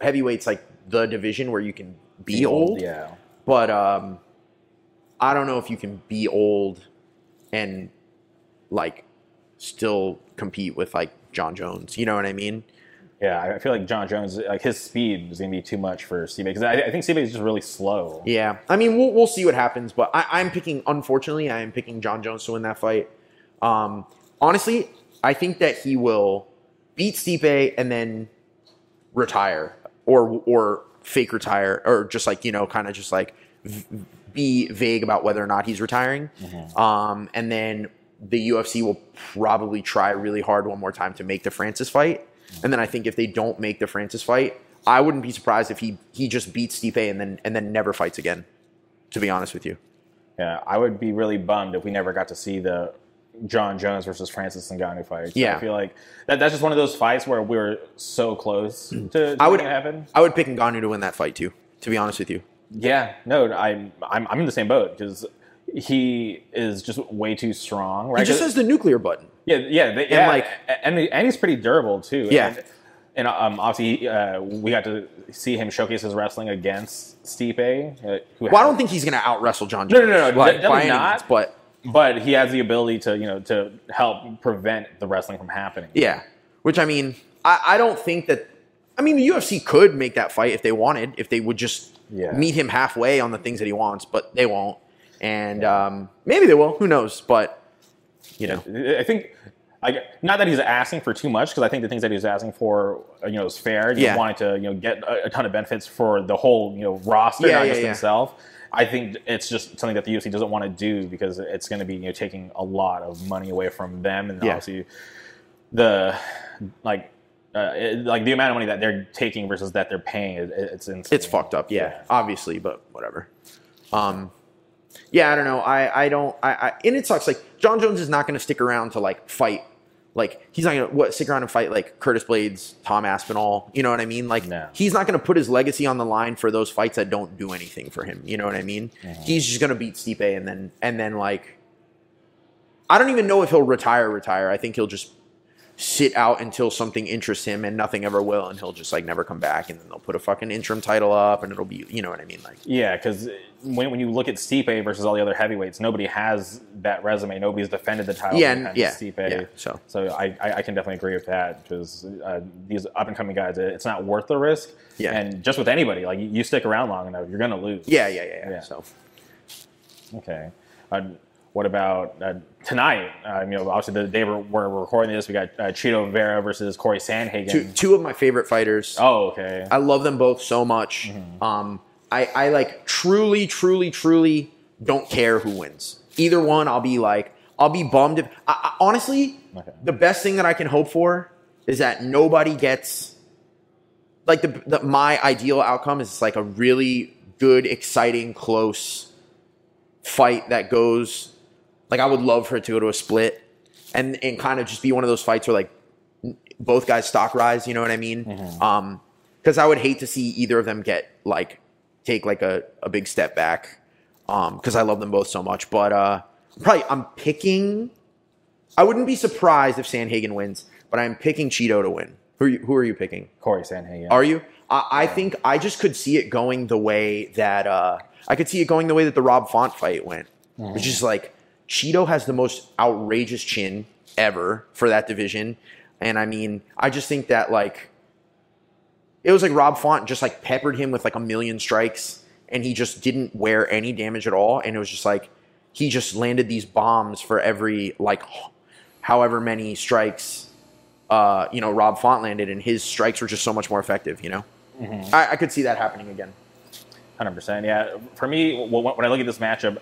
heavyweight's like the division where you can be old, Yeah. but um, I don't know if you can be old and like still compete with like Jon Jones. You know what I mean? Yeah, I feel like Jon Jones, like his speed is going to be too much for Steve because I, I think Steve is just really slow. Yeah, I mean, we'll, we'll see what happens, but I, I'm picking. Unfortunately, I am picking Jon Jones to win that fight. Um, honestly, I think that he will beat Stipe and then retire or or fake retire or just like you know kind of just like v- be vague about whether or not he's retiring. Um, and then the UFC will probably try really hard one more time to make the Francis fight. And then I think if they don't make the Francis fight, I wouldn't be surprised if he he just beats Stipe and then and then never fights again. To be honest with you. Yeah, I would be really bummed if we never got to see the Jon Jones versus Francis Ngannou fight. Yeah. I feel like that, that's just one of those fights where we were so close mm. to, to I would happen. I would pick Ngannou to win that fight too. To be honest with you. Yeah, no, I'm I'm, I'm in the same boat because he is just way too strong. Right? He just has the nuclear button. yeah, yeah, they, yeah, like- and and he's pretty durable too. Yeah. and, and um, obviously uh, we got to see him showcase his wrestling against Stipe. Uh, Well, I don't think he's going to out wrestle Jon No, Jones. no, no, no, like, definitely by not. means, but but he has the ability to you know to help prevent the wrestling from happening. yeah, which I mean, I, I don't think that. I mean, the UFC could make that fight if they wanted, if they would just Yeah. meet him halfway on the things that he wants, but they won't. And um, maybe they will. Who knows? But you know, I think, I, not that he's asking for too much, because I think the things that he's asking for, you know, is fair. You Yeah. wanting to, you know, get a, a ton of benefits for the whole, you know, roster, Yeah, not yeah, just himself. I think it's just something that the UFC doesn't want to do because it's going to be, you know, taking a lot of money away from them, and obviously the like. Uh, it, like the amount of money that they're taking versus that they're paying, it, it's insane. it's fucked up. Yeah, obviously, but whatever. Um, yeah, I don't know. I I don't. I, I and it sucks. Like Jon Jones is not going to stick around to like fight. Like he's not going to what stick around and fight like Curtis Blaydes, Tom Aspinall. You know what I mean? Like No. he's not going to put his legacy on the line for those fights that don't do anything for him. You know what I mean? Mm-hmm. He's just going to beat Stipe and then and then like I don't even know if he'll retire. Retire. I think he'll just sit out until something interests him and nothing ever will and he'll just like never come back and then they'll put a fucking interim title up and it'll be you know what I mean like Yeah, because when, when you look at Stipe versus all the other heavyweights, nobody has that resume. Nobody's defended the title. Yeah, yeah, Stipe. yeah, so. so I, I, can definitely agree with that because uh, these up and coming guys, it's not worth the risk. Yeah. and just with anybody, like you, stick around long enough, you're gonna lose. yeah yeah yeah, yeah. Yeah. so Okay. Uh, what about uh, tonight? Uh, you know, obviously the day we're, we're recording this, we got uh, Chito Vera versus Corey Sandhagen. two, two of my favorite fighters Oh, okay. I love them both so much Mm-hmm. um I I like truly truly truly don't care who wins either one I'll be like I'll be bummed if I, I, honestly Okay. the best thing that I can hope for is that nobody gets like the, the my ideal outcome is like a really good exciting close fight that goes like I would love for it to go to a split and and kind of just be one of those fights where like both guys stock rise, you know what I mean? Um because I would hate to see either of them get like take like a, a big step back. Um because I love them both so much. But uh probably I'm picking I wouldn't be surprised if Sandhagen wins, but I'm picking Chito to win. Who are you, who are you picking? Corey Sandhagen. Are you? I, I think I just could see it going the way that uh, I could see it going the way that the Rob Font fight went, which is like Chito has the most outrageous chin ever for that division, and I mean, I just think that like it was like Rob Font just like peppered him with like a million strikes, and he just didn't wear any damage at all, and it was just like he just landed these bombs for every like however many strikes uh, you know, Rob Font landed, and his strikes were just so much more effective. You know, I, I could see that happening again. Hundred percent. Yeah. For me, when I look at this matchup,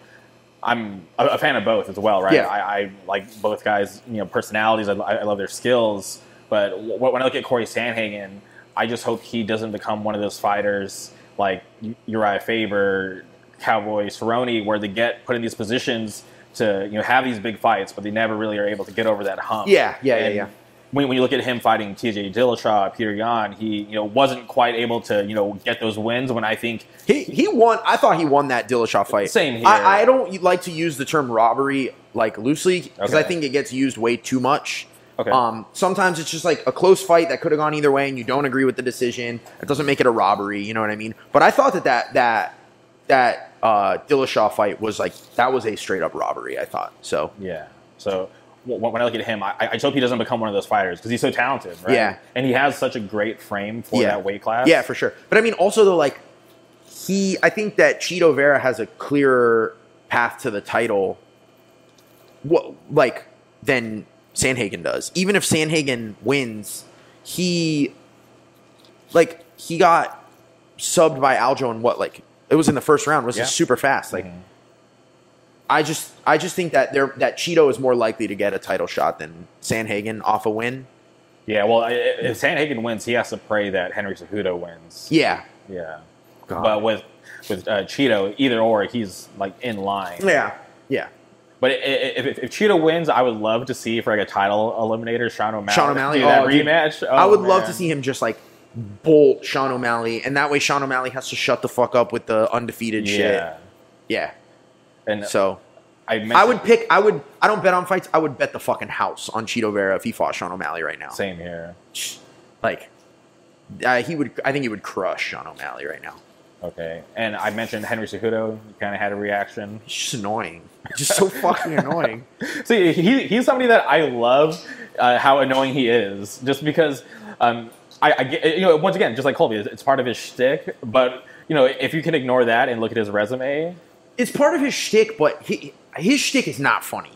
I'm a a fan of both as well, right? Yeah. I, I like both guys. You know, personalities. I, I love their skills. But w- when I look at Corey Sandhagen, I just hope he doesn't become one of those fighters like Urijah Faber, Cowboy Cerrone, where they get put in these positions to you know have these big fights, but they never really are able to get over that hump. Yeah, yeah, yeah, yeah. When, when you look at him fighting T.J. Dillashaw, Petr Yan, he you know wasn't quite able to you know get those wins. When I think He he won. I thought he won that Dillashaw fight. Same here. I, I don't like to use the term robbery like loosely because I think it gets used way too much. Okay. Um, sometimes it's just like a close fight that could have gone either way, and you don't agree with the decision. It doesn't make it a robbery. You know what I mean? But I thought that that that that uh, Dillashaw fight was like that was a straight up robbery. I thought so. Yeah. So when I look at him, I, I just hope he doesn't become one of those fighters because he's so talented, right? Yeah. And he has such a great frame for yeah. that weight class. Yeah, for sure. But I mean, also though, like he, I think that Chito Vera has a clearer path to the title. What like than Sandhagen does. Even if Sandhagen wins, he like he got subbed by Aljo in what like it was in the first round, was Yeah. super fast. Like Mhm. I just I just think that there that Chito is more likely to get a title shot than Sandhagen off a win. Yeah, well, i- i- if Sandhagen wins, he has to pray that Henry Cejudo wins. Yeah. Yeah. God. But with with uh, Chito, either or, he's like in line. Yeah. Yeah. But i- i- if, if, if Chito wins, I would love to see for like a title eliminator, Sean O'Malley. Sean O'Malley? do that Oh, dude. rematch. I Oh, would love to see him just like bolt Sean O'Malley, and that way Sean O'Malley has to shut the fuck up with the undefeated shit. Yeah. And So I, I would pick. I would. I don't bet on fights. I would bet the fucking house on Chito Vera if he fought Sean O'Malley right now. same here. Like, uh, he would. I think he would crush Sean O'Malley right now. Okay, and I mentioned Henry Cejudo. Kind of had a reaction. He's just annoying. Just so fucking annoying. See, he, he's somebody that I love. Uh, how annoying he is, just because. Um, I, I you know, once again, just like Colby, it's, it's part of his shtick. But you know, if you can ignore that and look at his resume, It's part of his shtick, but he, his shtick is not funny.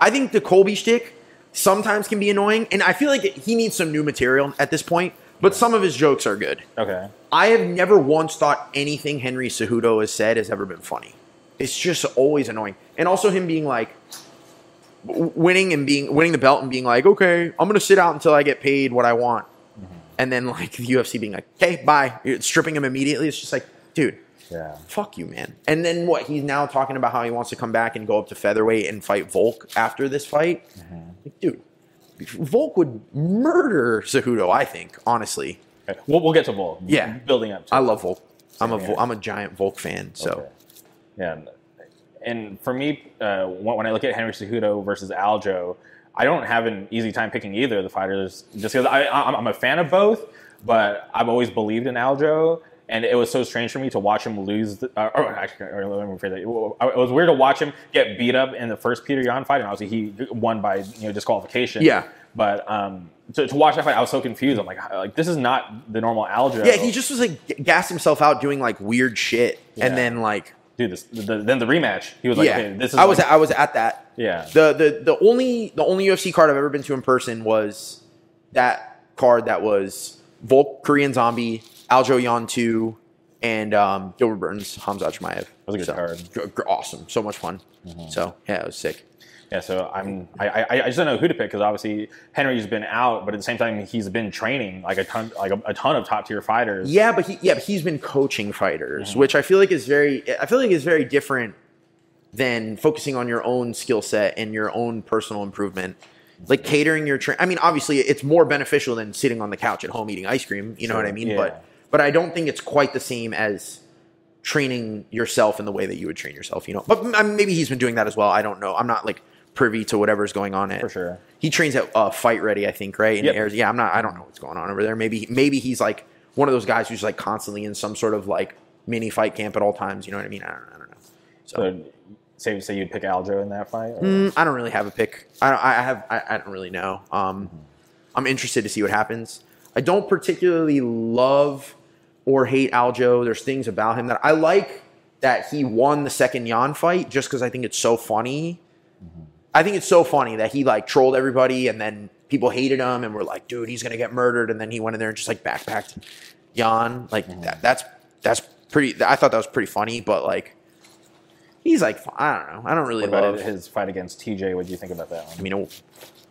I think the Colby shtick sometimes can be annoying, and I feel like he needs some new material at this point. But some of his jokes are good. okay, I have never once thought anything Henry Cejudo has said has ever been funny. It's just always annoying. And also him being like winning and being winning the belt and being like, okay, I'm gonna sit out until I get paid what I want. Mm-hmm. And then like the UFC being like, okay, bye, You're stripping him immediately. It's just like, dude, yeah, fuck you, man. And then what? He's now talking about how he wants to come back and go up to featherweight and fight Volk after this fight. Like, dude, Volk would murder Cejudo. I think, honestly. Okay. We'll, we'll get to Volk. Yeah. building up. To I it. love Volk. I'm a here. I'm a giant Volk fan. So Okay. Yeah, and- for me, uh, when I look at Henry Cejudo versus Aljo, I don't have an easy time picking either of the fighters, just because I, I'm I'm a fan of both, but I've always believed in Aljo, and it was so strange for me to watch him lose. The, uh, or actually, or let me rephrase that. It was weird to watch him get beat up in the first Petr Yan fight, and obviously he won by you know disqualification. Yeah. But um, to, to watch that fight, I was so confused. I'm like, like this is not the normal Aljo. yeah, he just was like g- gassed himself out doing like weird shit, Yeah. and then like dude. This, the, then the rematch, he was like, yeah, okay, this is. I was like- I was at that. yeah. The the the only the only UFC card I've ever been to in person was that card that was Volk Korean Zombie, Aljo Yan two, and um, Gilbert Burns Khamzat Chimaev. was a good card. gr- gr- Awesome, so much fun. So yeah, it was sick. Yeah, so I'm I, I, I just don't know who to pick because obviously Henry's been out, but at the same time he's been training like a ton like a, a ton of top tier fighters. Yeah, but he yeah, but he's been coaching fighters, which I feel like is very I feel like is very different than focusing on your own skill set and your own personal improvement. Like catering your train. I mean, obviously, it's more beneficial than sitting on the couch at home eating ice cream. You know what I mean? yeah. But but I don't think it's quite the same as training yourself in the way that you would train yourself. You know, but I mean, maybe he's been doing that as well. I don't know. I'm not like privy to whatever's going on at For sure. he trains at uh, Fight Ready, I think, right? In Yep. Arizona. Yeah, I'm not. I don't know what's going on over there. Maybe maybe he's like one of those guys who's like constantly in some sort of like mini fight camp at all times. You know what I mean? I don't, I don't know. So, So say say you'd pick Aljo in that fight. mm, I don't really have a pick. I don't, I have. I, I don't really know. Um, I'm interested to see what happens. I don't particularly love or hate Aljo. There's things about him that I like. That he won the second Yan fight just because I think it's so funny. I think it's so funny that he like trolled everybody and then people hated him and were like, dude, he's gonna get murdered. And then he went in there and just like backpacked Yan. Like mm-hmm. that, that's that's pretty. I thought that was pretty funny, but like he's like, I don't know. I don't really What about love. his fight against TJ? What do you think about that one? I mean,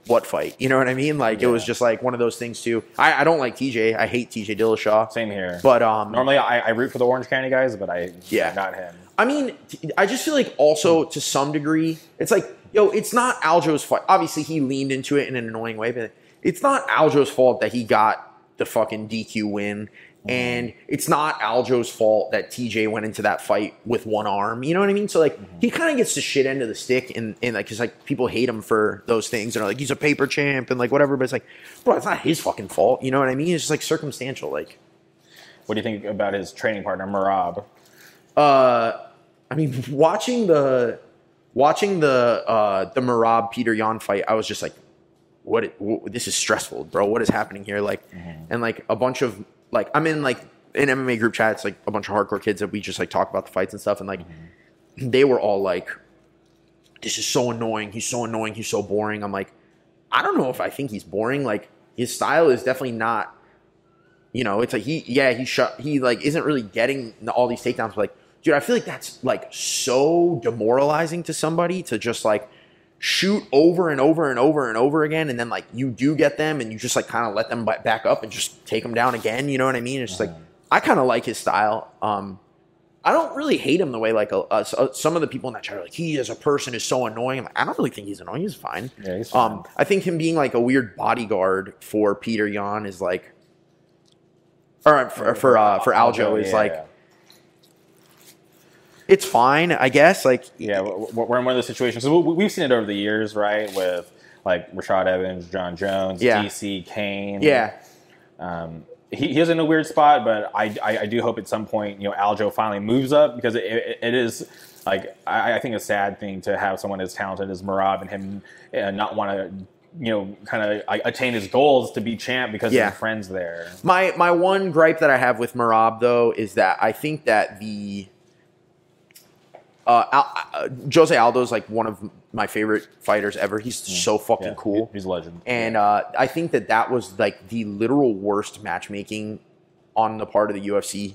what fight? You know what I mean? Like it was just like one of those things too. I, I don't like TJ. I hate TJ Dillashaw. Same here. But um, normally I, I root for the Orange County guys, but I Yeah. not him. I mean, I just feel like also to some degree, it's like, yo, it's not Aljo's fault. Obviously, he leaned into it in an annoying way, but it's not Aljo's fault that he got the fucking DQ win. And it's not Aljo's fault that TJ went into that fight with one arm. You know what I mean? So like he kind of gets the shit end of the stick, and and like because like people hate him for those things, and are like he's a paper champ and like whatever. But it's like, bro, it's not his fucking fault. You know what I mean? It's just like circumstantial. Like, What do you think about his training partner Merab? Uh, I mean, watching the watching the uh, the Merab Petr Yan fight, I was just like, what, it- This is stressful, bro. What is happening here? Like, and like a bunch of like I'm in like in MMA group chats, like a bunch of hardcore kids that we just like talk about the fights and stuff, and like mm-hmm. they were all like, "This is so annoying. He's so annoying. He's so boring." I'm like. I don't know if I think he's boring. Like his style is definitely not. You know, it's like he yeah he shut he like isn't really getting all these takedowns. But like, dude, I feel like that's like so demoralizing to somebody to just like shoot over and over and over and over again, and then like you do get them, and you just like kind of let them back up and just take them down again. You know what I mean? It's just like I kind of like his style. Um, I don't really hate him the way like uh, uh, some of the people in that chat are like he as a person is so annoying. I'm like, I don't really think he's annoying. He's fine. Yeah, he's fine. Um, I think him being like a weird bodyguard for Petr Yan is like, or for for, uh, for Aljo is like. It's fine, I guess. Like Yeah, we're in one of those situations. So we- we've seen it over the years, right? With like Rashad Evans, Jon Jones, Yeah. DC, Cain. yeah, Um, he, he is in a weird spot, but I, I, I do hope at some point, you know, Aljo finally moves up because it, it, it is like I, I think a sad thing to have someone as talented as Merab and him uh, not want to, you know, kind of like, attain his goals to be champ because Yeah. of friends there. My my one gripe that I have with Merab though is that I think that the uh, Al, uh, Jose Aldo's like one of my favorite fighters ever. He's so fucking Yeah, cool. He's a legend. And uh, I think that that was like the literal worst matchmaking on the part of the UFC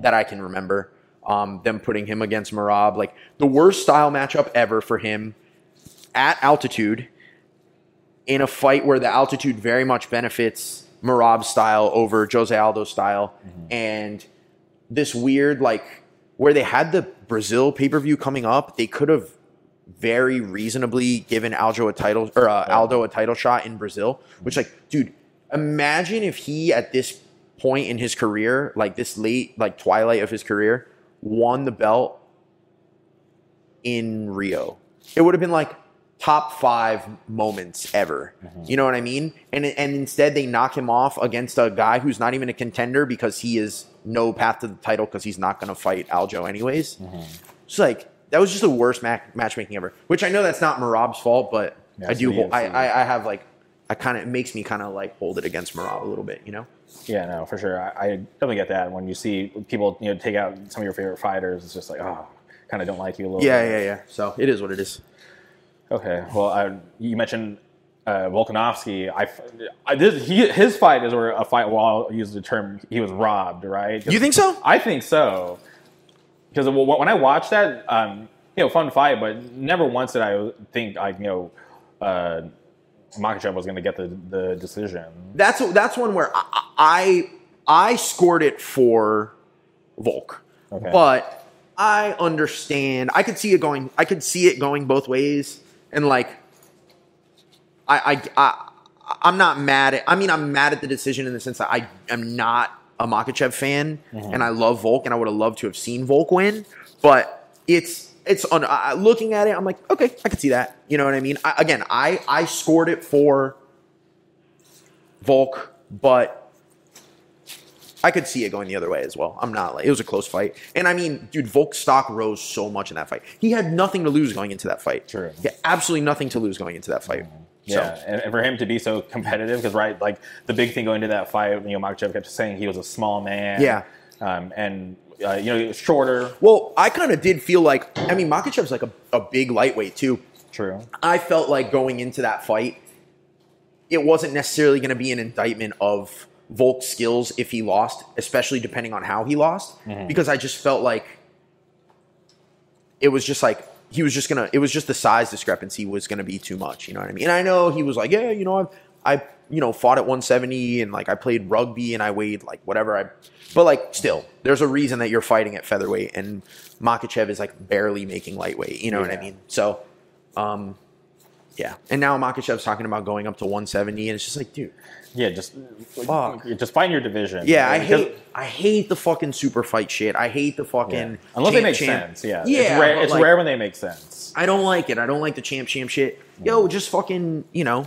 that I can remember. Um, them putting him against Merab, like the worst style matchup ever for him at altitude in a fight where the altitude very much benefits Merab's style over Jose Aldo's style. And this weird, like, where they had the Brazil pay per view coming up, they could have very reasonably given Aljo a title or uh, Aldo a title shot in Brazil. Which, like, dude, imagine if he at this point in his career, like this late, like twilight of his career, won the belt in Rio. It would have been like top five moments ever. You know what I mean? And and instead they knock him off against a guy who's not even a contender because he is no path to the title because he's not going to fight Aljo anyways. Mm-hmm. It's like that was just the worst ma- matchmaking ever. Which I know that's not Merab's fault, but Yeah, I do. Hold, I, I I have like I kind of it makes me kind of like hold it against Merab a little bit. You know? Yeah, no, for sure. I, I definitely get that. When you see people, you know, take out some of your favorite fighters, it's just like, ah, oh, kind of don't like you a little. Yeah, bit. yeah, yeah. So it is what it is. Okay. Well, I, you mentioned uh, Volkanovski. I, I this, he, his fight is where a fight. While I use the term, he was robbed, right? You think so? I think so. Because when I watched that, um, you know, fun fight, but never once did I think, I, you know, uh, Makhachev was going to get the, the decision. That's that's one where I I, I scored it for Volk, Okay. but I understand. I could see it going. I could see it going both ways, and like, I I, I I'm not mad at. I mean, I'm mad at the decision in the sense that I am not a Makhachev fan, and I love Volk, and I would have loved to have seen Volk win, but it's. It's on uh, looking at it. I'm like, okay, I can see that. You know what I mean? I, again, I I scored it for Volk, but I could see it going the other way as well. I'm not like it was a close fight, and I mean, dude, Volk's stock rose so much in that fight. He had nothing to lose going into that fight. True. He had absolutely nothing to lose going into that fight. Yeah, So, and, and for him to be so competitive, because right, like the big thing going into that fight, you know, Makhachev kept saying he was a small man. Yeah. um, and uh, you know, he was shorter. well, I kind of did feel like I mean, Makhachev's like a, a big lightweight too. True. I felt like going into that fight, it wasn't necessarily going to be an indictment of Volk's skills if he lost, especially depending on how he lost, because I just felt like it was just like he was just gonna. It was just the size discrepancy was gonna be too much. You know what I mean? And I know he was like, yeah, you know, I, I, you know, fought at 170 and like I played rugby and I weighed like whatever I, but like still, there's a reason that you're fighting at featherweight and Makhachev is like barely making lightweight. You know what I mean? So, um, yeah. And now Makhachev's talking about going up to 170, and it's just like, dude, Yeah, just Fuck. just find your division. yeah, I Because- hate, I hate the fucking super fight shit. I hate the fucking yeah. unless they make champ. sense. Yeah, yeah. it's rare. It's like, rare when they make sense. I don't like it. I don't like the champ, champ shit. Yo, just fucking, you know,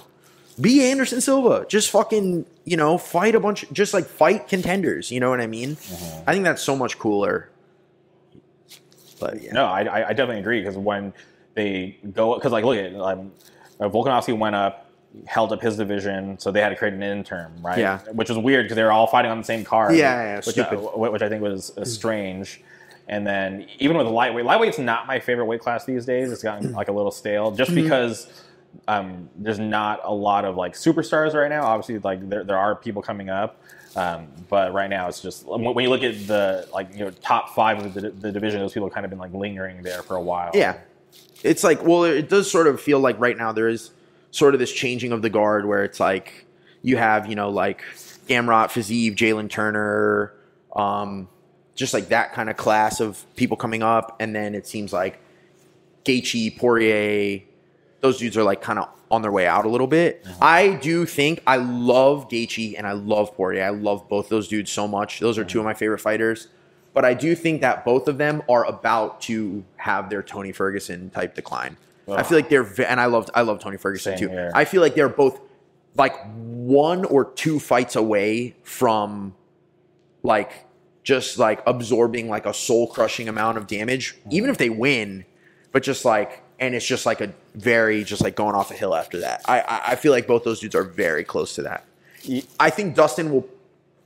be Anderson Silva. Just fucking, you know, fight a bunch. Just like fight contenders. You know what I mean? Mm-hmm. I think that's so much cooler. But yeah, No, I, I I definitely agree because when they go, because like look at um, uh, Volkanovski went up, held up his division, so they had to create an interim, right? Yeah. which was weird because they were all fighting on the same card. Yeah, yeah, which, uh, which I think was uh, strange. And then even with lightweight, lightweight's not my favorite weight class these days. It's gotten like a little stale, just Mm-hmm. because um, there's not a lot of like superstars right now. Obviously, like there, there are people coming up, um, but right now it's just when when you look at the like you know top five of the, the division, those people have kind of been like lingering there for a while. Yeah. It's like, well, it does sort of feel like right now there is sort of this changing of the guard where it's like you have, you know, like Gamrot, Fiziev, Jalen Turner, um, just like that kind of class of people coming up. And then it seems like Gaethje, Poirier, those dudes are like kind of on their way out a little bit. I do think I love Gaethje and I love Poirier. I love both those dudes so much. Those are two of my favorite fighters. But I do think that both of them are about to have their Tony Ferguson type decline. I feel like they're and I love I love Tony Ferguson Same too. here. I feel like they're both like one or two fights away from like just like absorbing like a soul crushing amount of damage, even if they win, but just like and it's just like a very just like going off a hill after that. I I, I feel like both those dudes are very close to that. I think Dustin will.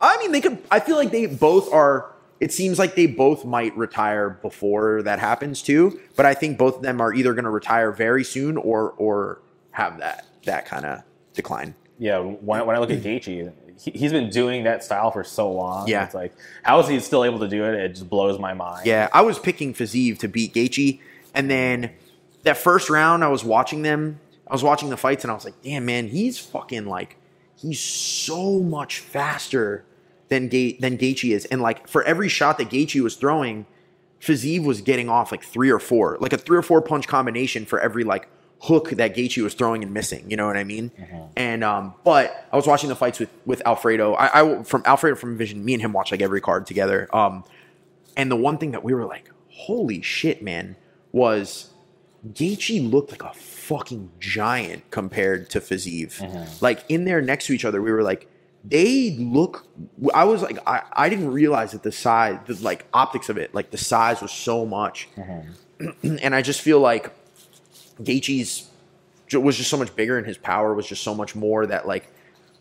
I mean, they could. I feel like they both are. It seems like they both might retire before that happens too. But I think both of them are either going to retire very soon or or have that that kind of decline. yeah. When, when I look at Gaethje, he, he's been doing that style for so long. Yeah. it's like how is he still able to do it? It just blows my mind. Yeah, I was picking Fiziev to beat Gaethje, and then that first round, I was watching them. I was watching the fights, and I was like, "Damn, man, he's fucking like, he's so much faster than Ga- than Gaethje is." And like for every shot that Gaethje was throwing, Fiziev was getting off like three or four, like a three or four punch combination for every like hook that Gaethje was throwing and missing. You know what I mean? And um, but I was watching the fights with with Alfredo. I, I from Alfredo from Envision. Me and him watch like every card together. Um, and the one thing that we were like, holy shit, man, was Gaethje looked like a fucking giant compared to Fiziev. Like in there next to each other, we were like, they look. I was like, I, I didn't realize that the size, the like optics of it, like the size was so much. Mm-hmm. and I just feel like Gaethje's was just so much bigger, and his power was just so much more that like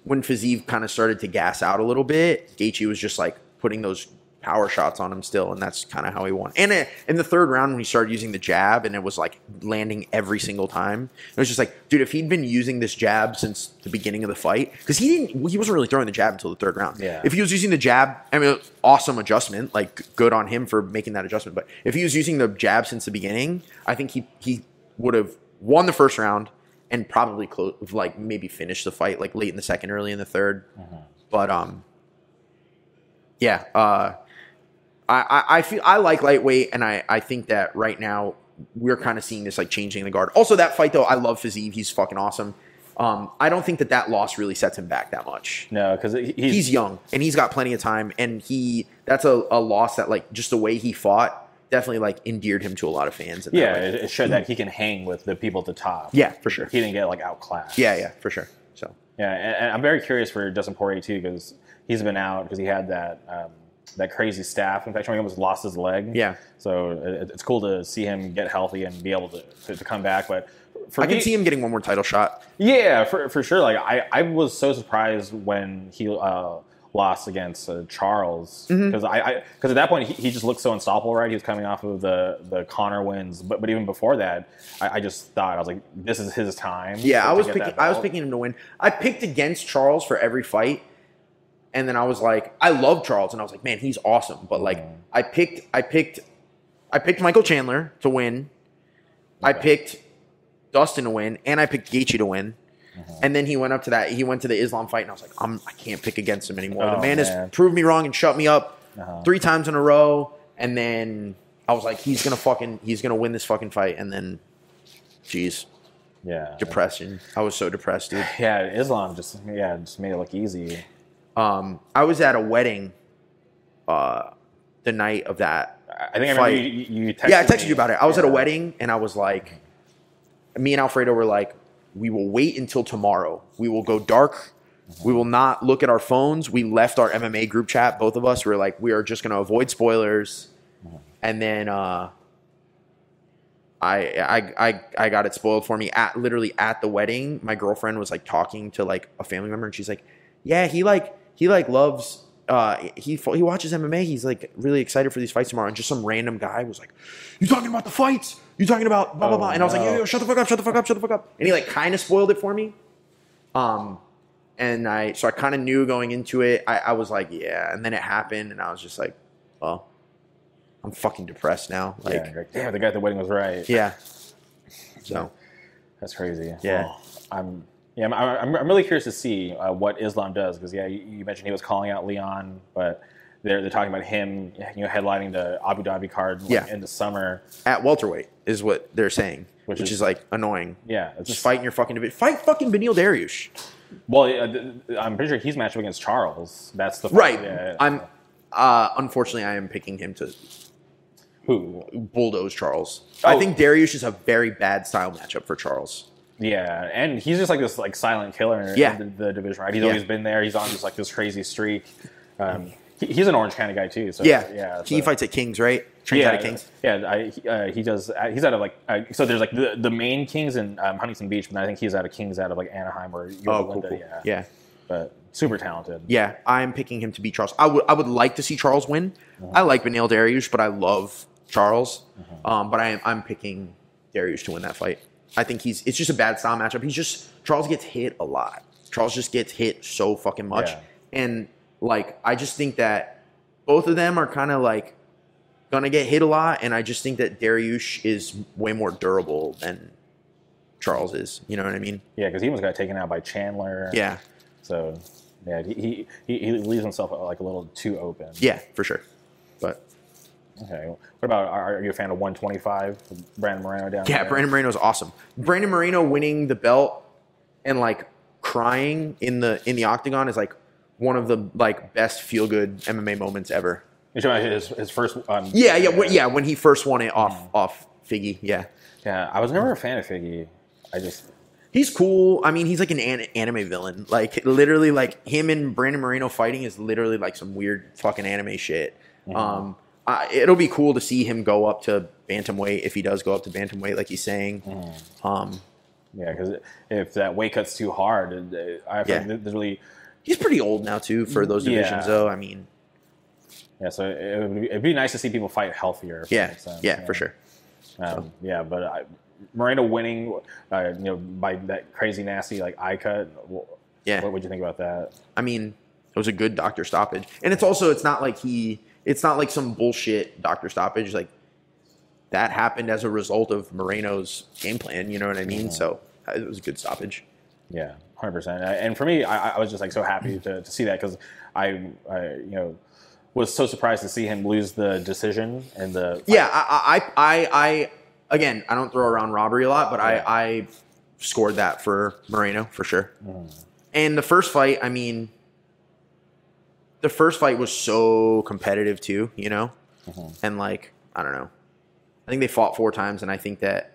when Fiziev kind of started to gas out a little bit, Gaethje was just like putting those power shots on him still, and that's kind of how he won. And uh, in the third round, when he started using the jab, and it was like landing every single time, it was just like, dude, if he'd been using this jab since the beginning of the fight, because he didn't, he wasn't really throwing the jab until the third round. Yeah. If he was using the jab, I mean, awesome adjustment, like good on him for making that adjustment. But if he was using the jab since the beginning, I think he he would have won the first round and probably close, like maybe finished the fight like late in the second, early in the 3rd But um, yeah, uh, I, I feel I like lightweight, and I I think that right now we're kind of seeing this like changing the guard. Also, that fight though, I love Fiziev. He's fucking awesome. Um, I don't think that that loss really sets him back that much no, because he's, he's young and he's got plenty of time and he that's a, a loss that like just the way he fought definitely like endeared him to a lot of fans yeah. It, it showed that he can hang with the people at the top. yeah for sure he didn't get like outclassed. yeah yeah for sure so Yeah, and, and I'm very curious for Dustin Poirier too because he's been out because he had that um, that crazy staph infection. He almost lost his leg. Yeah. So it, it's cool to see him get healthy and be able to, to, to come back. But for i me, can see him getting one more title shot Yeah, for, for sure. Like I, I was so surprised when he uh, lost against uh, Charles Mm-hmm. because I because at that point he, he just looked so unstoppable. Right, he was coming off of the the Conor wins, but but even before that, I, I just thought I was like, this is his time. yeah i was picking i was picking him to win i picked against charles for every fight and then i was like i love charles and i was like man he's awesome but like i picked i picked i picked michael chandler to win i picked dustin to win and i picked Gaethje to win Mm-hmm. And then he went up to that. He went to the Islam fight, and I was like, I'm, I can't pick against him anymore. the Oh, man, man. has proved me wrong and shut me up Uh-huh. three times in a row. And then I was like, he's gonna fucking, he's gonna win this fucking fight. And then, jeez, Yeah. depression. I was so depressed, dude. Yeah, Islam just yeah just made it look easy. Um, I was at a wedding, uh, the night of that. I think I remember you, you texted yeah, I texted me. you about it. I was at a wedding, and I was like, me and Alfredo were like, we will wait until tomorrow. We will go dark. We will not look at our phones. We left our MMA group chat. Both of us were like, we are just going to avoid spoilers. And then uh, I, I I I got it spoiled for me at literally at the wedding. My girlfriend was like talking to like a family member, and she's like, "Yeah, he like he like loves uh, he he watches MMA. He's like really excited for these fights tomorrow, and just some random guy was like, "You talking about the fights? You talking about blah blah Oh, blah?" And I was like, no. "Yo, yo, shut the fuck up, shut the fuck up, shut the fuck up." And he like kind of spoiled it for me. Um, and I so I kind of knew going into it. I, I was like, "Yeah," and then it happened, and I was just like, "Well, I'm fucking depressed now." Like, yeah, like, damn, the guy at the wedding was right. yeah. So That's crazy. Yeah. Well, I'm yeah, I'm, I'm, I'm really curious to see uh, what Islam does because yeah, you, you mentioned he was calling out Leon, but they're they're talking about him, you know, headlining the Abu Dhabi card like, Yeah. in the summer. at welterweight is what they're saying, Which which, is- is, like annoying. Yeah, it's Just fight in your fucking. Fight fucking Beneil Dariush. Well, uh, I'm pretty sure he's matched up against Charles. That's the Right. Yeah. I'm. Uh, unfortunately, I am picking him to who? bulldoze Charles. Oh. I think Dariush is a very bad style matchup for Charles. Yeah, and he's just like this like silent killer in Yeah. the, the division, right? He's Yeah. always been there. He's on just like this crazy streak. Um, he, he's an Orange County guy too. So Yeah, yeah. He fights at Kings, right? Trains yeah, out of Kings. Yeah, I, he, uh, he does. Uh, he's out of like uh, so. There's like the, the main Kings in um, Huntington Beach, but I think he's out of Kings out of like Anaheim or Yorba Oh, cool, cool. Yeah. Yeah, but super talented. yeah. I'm picking him to beat Charles. I would, I would like to see Charles win. I like Beneil Dariush, but I love Charles. Um, but I am, I'm picking Dariush to win that fight. I think he's. It's just a bad style matchup. He's just Charles gets hit a lot. Charles just gets hit so fucking much, Yeah. and like I just think that both of them are kind of like gonna get hit a lot, and I just think that Dariush is way more durable than Charles is. You know what I mean? Yeah, because he almost got taken out by Chandler. Yeah, So yeah, he he, he leaves himself like a little too open. yeah, for sure. But Okay. What about are, you a fan of 125? Brandon Moreno down yeah, there? Brandon Moreno is awesome. Brandon Moreno winning the belt and like crying in the in the octagon is like one of the like best feel good MMA moments ever. You're talking about his, his first. Um, Yeah, yeah, when, yeah. When he first won it off off Figgy, yeah, Yeah, I was never a fan of Figgy. I just he's cool. I mean, he's like an, an anime villain. Like literally, like him and Brandon Moreno fighting is literally like some weird fucking anime shit. Um, I, it'll be cool to see him go up to bantamweight if he does go up to bantamweight, like he's saying. Um, yeah, because if that weight cut's too hard, I Yeah. really he's pretty old now too for those Yeah. divisions, though. I mean, yeah. So it would be, it'd be nice to see people fight healthier. that yeah, yeah, for sure. Um, yeah, but I, Moreno winning, uh, you know, by that crazy nasty like eye cut. Yeah. What would you think about that? I mean, it was a good doctor stoppage, and it's also it's not like he, it's not like some bullshit doctor stoppage. Like that happened as a result of Moreno's game plan. You know what I mean? So uh, it was a good stoppage. Yeah, hundred percent. And for me, I, I was just like so happy to, to see that because I, I, you know, was so surprised to see him lose the decision and the Yeah, I, I, I, I, again, I don't throw around robbery a lot, but Yeah. I, I scored that for Moreno for sure. And the first fight, I mean, the first fight was so competitive too, you know, mm-hmm. and like I don't know, I think they fought four times, and I think that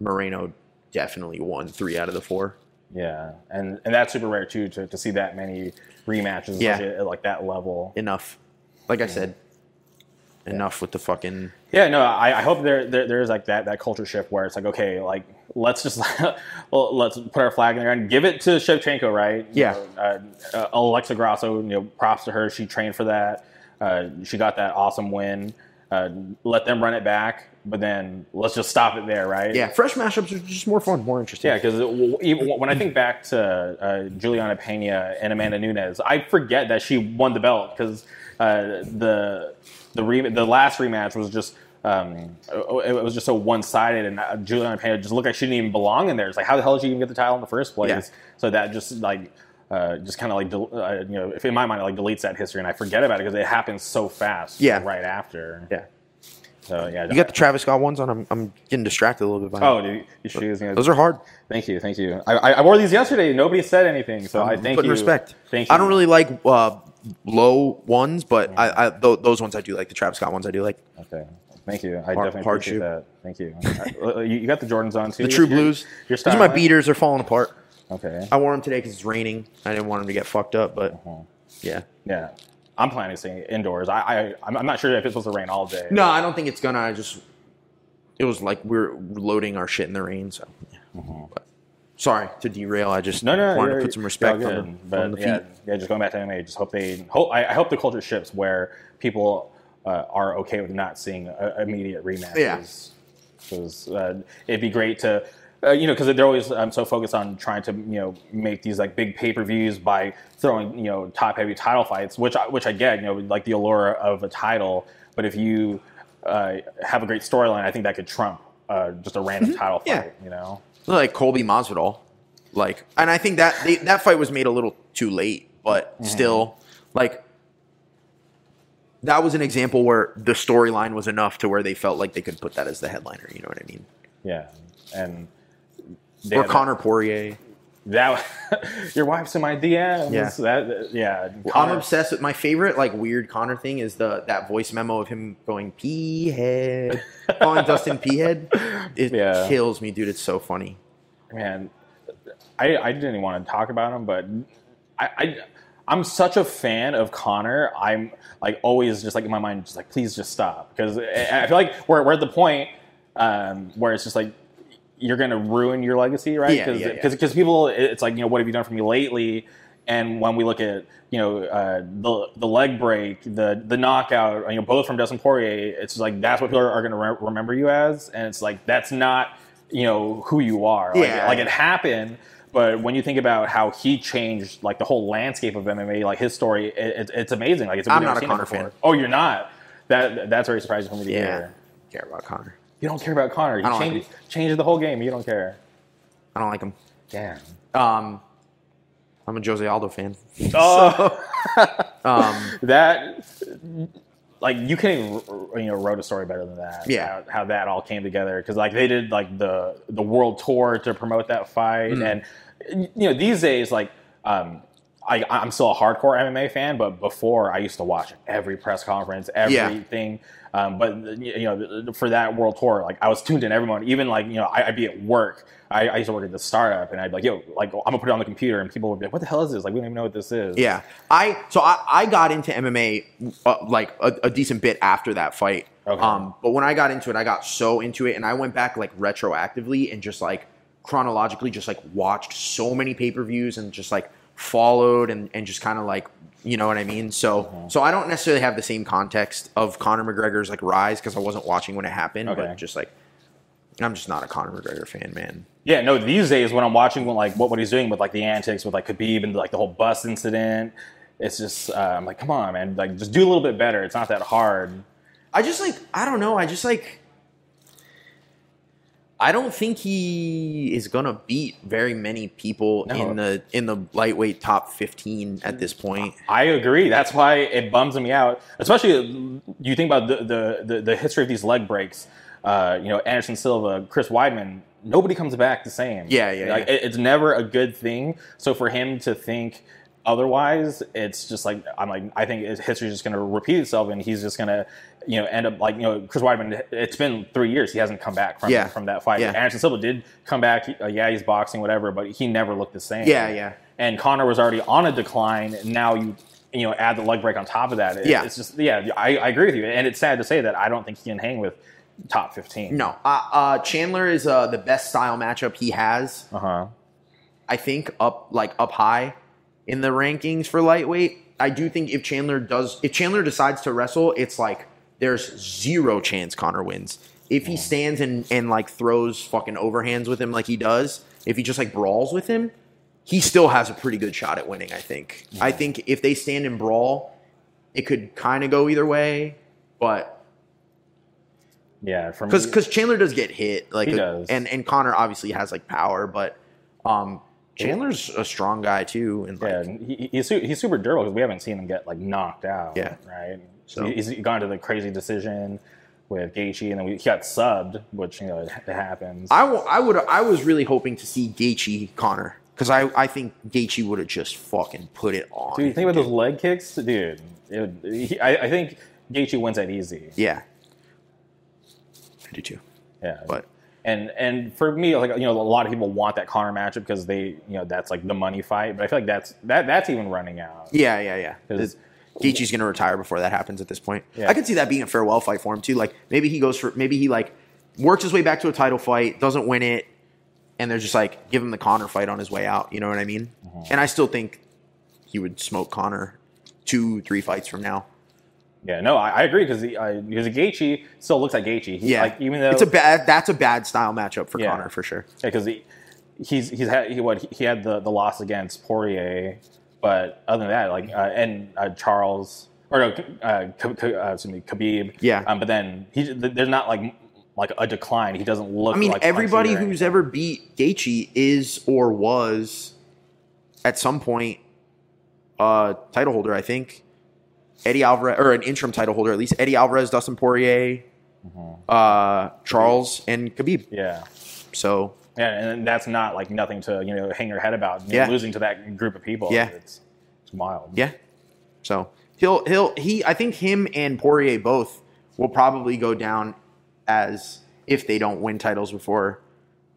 Moreno definitely won three out of the four. Yeah, and and that's super rare too to, to see that many rematches Yeah. especially at like that level. Enough, like I said, enough with the fucking Yeah, no, I, I hope there, there there's like that that culture shift where it's like okay, like let's just well, let's put our flag in the ground, give it to Shevchenko, right? You Yeah. know, uh, uh, Alexa Grasso, you know, props to her. She trained for that. Uh, she got that awesome win. Uh, let them run it back, but then let's just stop it there, right? yeah. Fresh mashups are just more fun, more interesting. Yeah, because when I think back to uh, Julianna Pena and Amanda Nunes, I forget that she won the belt because uh, the the re- the last rematch was just um, it was just so one sided, and uh, Julianna Pena just looked like she didn't even belong in there. It's like how the hell did she even get the title in the first place? Yeah. So that just like. Uh, just kind of like uh, you know, if in my mind it like deletes that history and I forget about it because it happens so fast. Yeah. right after. yeah. So yeah. You got the Travis Scott ones on. I'm, I'm getting distracted a little bit by. oh, dude, your shoes. You know, those are hard. Thank you, thank you. I, I wore these yesterday. Nobody said anything, so I thank putting you. respect. Thank you. I don't really like uh, low ones, but I, I th- those ones I do like. The Travis Scott ones I do like. Okay, thank you. I Hard- definitely hard appreciate shoe. that. Thank you. Uh, you. You got the Jordans on too. The True Your- Blues. Your These are my style. beaters. They're falling apart. Okay. I wore them today because it's raining. I didn't want them to get fucked up, but Uh-huh. yeah. Yeah, I'm planning to stay indoors. I, I I'm I'm not sure if it's supposed to rain all day. No, I don't think it's gonna. I just it was like we're loading our shit in the rain, so yeah. Uh-huh. But Sorry to derail. I just No, no, wanted you're- to put some you're respect all on good. the, on the yeah, feet. yeah, just going back to MMA. Just hope they hope. I, I hope the culture shifts where people uh, are okay with not seeing uh, immediate rematches. Yeah. because uh, it'd be great to. Uh, you know, because they're always um, so focused on trying to, you know, make these like big pay per views by throwing, you know, top heavy title fights, which I, which I get, you know, like the allure of a title. But if you uh, have a great storyline, I think that could trump uh, just a random title fight. Mm-hmm. Yeah. You know, like Colby Masvidal, like, and I think that they, that fight was made a little too late, but Mm-hmm. still, like, that was an example where the storyline was enough to where they felt like they could put that as the headliner. You know what I mean? yeah, and Or Conor Poirier. That your wife's in my DMs. Yeah. That uh, yeah. I'm obsessed with my favorite like weird Conor thing is the that voice memo of him going pea head, calling Dustin pea head. It Yeah. kills me, dude. It's so funny. man. I I didn't even want to talk about him, but I. I I'm such a fan of Conor. I'm like always just like in my mind, just like please just stop because I feel like we're, we're at the point um, where it's just like you're going to ruin your legacy, right? Yeah, Because yeah, yeah. because people, it's like you know what have you done for me lately? And when we look at you know uh, the the leg break, the the knockout, you know both from Dustin Poirier, it's like that's what people are, are going to re- remember you as, and it's like that's not you know who you are. Like, Yeah. like it happened. But when you think about how he changed like the whole landscape of MMA, like his story, it, it, it's amazing. Like it's I'm not a Conor fan. Oh, you're not. That that's very surprising for me to Yeah, hear. care about Conor. You don't care about Conor. You don't like changed changed the whole game. You don't care. I don't like him. Damn. Um, I'm a Jose Aldo fan. Oh, Um, that like you can't even you know wrote a story better than that. Yeah. how, how that all came together because like they did like the the world tour to promote that fight, Mm-hmm. and you know these days like um. I, I'm still a hardcore MMA fan, but before I used to watch every press conference, Yeah. everything. Um, but you know, for that world tour, like I was tuned in every moment. Even like you know, I, I'd be at work. I, I used to work at the startup, and I'd be like, "Yo, like I'm gonna put it on the computer," and people would be like, "What the hell is this? Like we don't even know what this is." yeah, I so I, I got into MMA uh, like a, a decent bit after that fight. Okay. Um, but when I got into it, I got so into it, and I went back like retroactively and just like chronologically, just like watched so many pay per views and just like followed and and just kind of like you know what I mean. So Mm-hmm. so I don't necessarily have the same context of Conor McGregor's like rise because I wasn't watching when it happened, Okay. but just like. I'm just not a Conor McGregor fan, man. Yeah, no. These days, when I'm watching like what, what he's doing with like the antics with like Khabib and like the whole bus incident, it's just uh, I'm like, come on, man, like just do a little bit better. It's not that hard. I just like I don't know. I just like I don't think he is gonna beat very many people No. in the in the lightweight top fifteen at this point. I agree. That's why it bums me out. Especially you think about the the, the, the history of these leg breaks. Uh, you know, Anderson Silva, Chris Weidman. Nobody comes back the same. Yeah, yeah, Like, yeah. it- it's never a good thing. So for him to think otherwise, it's just like I'm like I think his history is just going to repeat itself, and he's just going to you know end up like you know Chris Weidman. It's been three years. He hasn't come back from Yeah. from that fight. Yeah. Anderson Silva did come back. Uh, yeah, he's boxing, whatever, but he never looked the same Yeah, yeah. and Conor was already on a decline. And now you you know add the leg break on top of that. It- Yeah. it's just yeah. I, I agree with you, and it's sad to say that I don't think he can hang with top fifteen. No, uh, uh, Chandler is uh, the best style matchup he has. Uh huh. I think up like up high in the rankings for lightweight. I do think if Chandler does, if Chandler decides to wrestle, it's like there's zero chance Conor wins. If he stands and and like throws fucking overhands with him like he does, if he just like brawls with him, he still has a pretty good shot at winning. I think. I think if they stand and brawl, it could kind of go either way, but Yeah, because because Chandler does get hit like He a- does. and and Conor obviously has like power, but um Chandler's a strong guy too, and like yeah, he, he's he's super durable because we haven't seen him get like knocked out. Yeah. right. So- he's gone to the crazy decision with Gaethje, and then we, he got subbed, which you know it, it happens. I, w- I would I was really hoping to see Gaethje Conor because I I think Gaethje would have just fucking put it on. Dude, you think about those leg kicks, dude. It he, I, I think Gaethje wins that easy. yeah, I do too. Yeah, But and and for me, like you know, a lot of people want that Conor matchup because they, you know, that's like the money fight. But I feel like that's that that's even running out. yeah, yeah, yeah. 'Cause- Gaethje's gonna retire before that happens at this point. Yeah. I could see that being a farewell fight for him too. Like maybe he goes for maybe he like works his way back to a title fight, doesn't win it, and they're just like give him the Conor fight on his way out. You know what I mean? Mm-hmm. And I still think he would smoke Conor two, three fights from now. Yeah, no, I, I agree because uh, because Gaethje still looks like Gaethje. He, Yeah, like even though it's a bad that's a bad style matchup for Yeah. Conor for sure. Yeah, because he he's he's had he, what he had the the loss against Poirier, but other than that, like uh, and uh, Charles or no, uh, K- K- uh, excuse me, Khabib. Yeah. Um, but then he there's not like like a decline. He doesn't look. I mean, like everybody who's ever beat Gaethje is or was at some point a title holder. I think Eddie Alvarez or an interim title holder at least. Eddie Alvarez, Dustin Poirier, Mm-hmm. uh, Charles, and Khabib. yeah. So Yeah, and that's not like nothing to you know hang your head about. You know, Yeah. losing to that group of people. Yeah. it's, it's wild. yeah, so he'll he'll he. I think him and Poirier both will probably go down as if they don't win titles before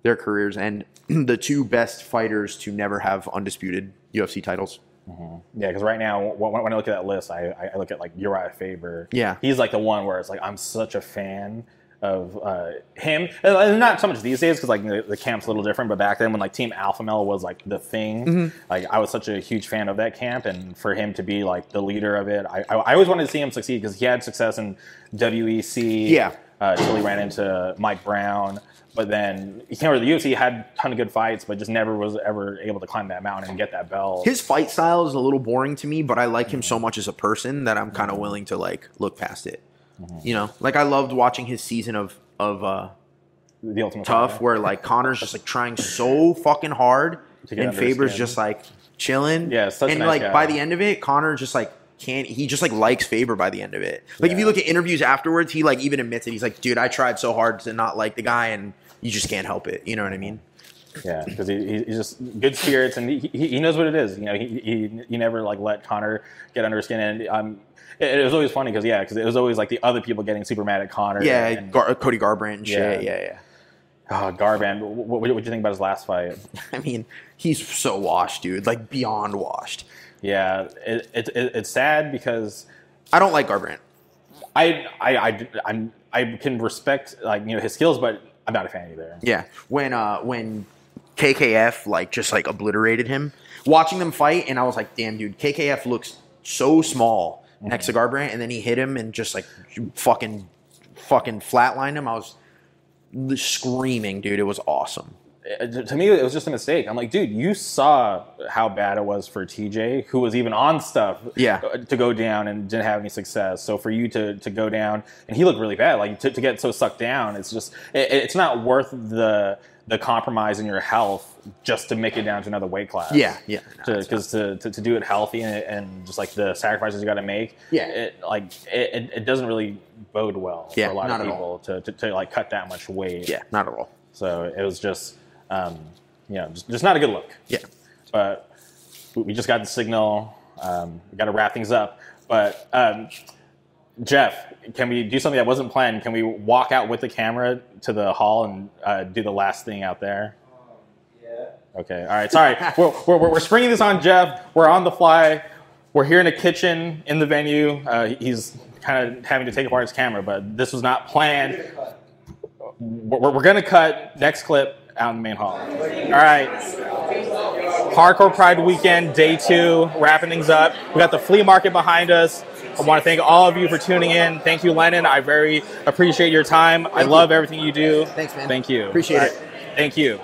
their careers and the two best fighters to never have undisputed UFC titles. Mm-hmm. Yeah, because right now, when, when I look at that list, I- I look at like Urijah Faber. Yeah. he's like the one where it's like I'm such a fan of uh, him. And- not so much these days because like the, the camp's a little different, but back then when like Team Alpha Male was like the thing, Mm-hmm. like I was such a huge fan of that camp, and for him to be like the leader of it, I, I, I always wanted to see him succeed because he had success in WEC. Yeah. uh, until he ran into Mike Brown. But then he came over to the UFC, he had a ton of good fights, but just never was ever able to climb that mountain and get that belt. His fight style is a little boring to me, but I like him so much as a person that I'm kind of willing to like look past it. You know, like I loved watching his season of of uh, the ultimate Tough, Fighter. where like Conor's just like trying so fucking hard, and Faber's just like chilling. Yeah, such a and nice like guy. by the end of it, Conor just like can't. He just like likes Faber by the end of it. Like if you look at interviews afterwards, he like even admits it. He's like, dude, I tried so hard to not like the guy, and you just can't help it. You know what I mean? Yeah, because he, he- he's just good spirits and he, he, he knows what it is. You know, he, he he never like let Conor get under his skin, and um, it, it was always funny because yeah, because it was always like the other people getting super mad at Conor. Yeah, and, Gar- Cody Garbrandt and shit. Yeah. Yeah, yeah. oh, Garbrandt. What, what, did you think about his last fight? I mean, he's so washed, dude. Like beyond washed. Yeah, it, it, it, it's sad because I don't like Garbrandt. I I I I'm, I can respect like you know his skills, but I'm not a fan either. Yeah, when uh when KKF like just like obliterated him, watching them fight, and I was like, damn, dude, KKF looks so small next to Garbrandt, and then he hit him and just like fucking fucking flatlined him. I was screaming, dude. It was awesome. Uh, it- to me, it was just a mistake. I'm like, dude, you saw how bad it was for TJ, who was even on stuff, Yeah. Uh, to go down and didn't have any success. So for you to to go down, and he looked really bad, like to, to get so sucked down, it's just it, it's not worth the the compromise in your health just to make it down to another weight class. Yeah, yeah. No, Because to, to, to do it healthy and, and just like the sacrifices you got to make, Yeah. it, like it, it, doesn't really bode well Yeah, for a lot of people to, to, to like cut that much weight. Yeah, not at all. So it was just, um, you know, just, just not a good look. Yeah. But we- we just got the signal. Um, we got to wrap things up. But um, Jeff, can we do something that wasn't planned? Can we walk out with the camera to the hall and uh, do the last thing out there? Yeah. Okay. All right. Sorry. we're, we're, we're springing this on Jeff. We're on the fly. We're here in a kitchen in the venue. Uh, he's kind of having to take apart his camera, but this was not planned. We're, we're going to cut next clip out in the main hall. All right. Hardcore Pride Weekend, day two, wrapping things up. We got the flea market behind us. I want to thank all of you for tuning in. Thank you, Lennon. I very appreciate your time. I love everything you do. Thanks, man. Thank you. Appreciate All it. Thank you.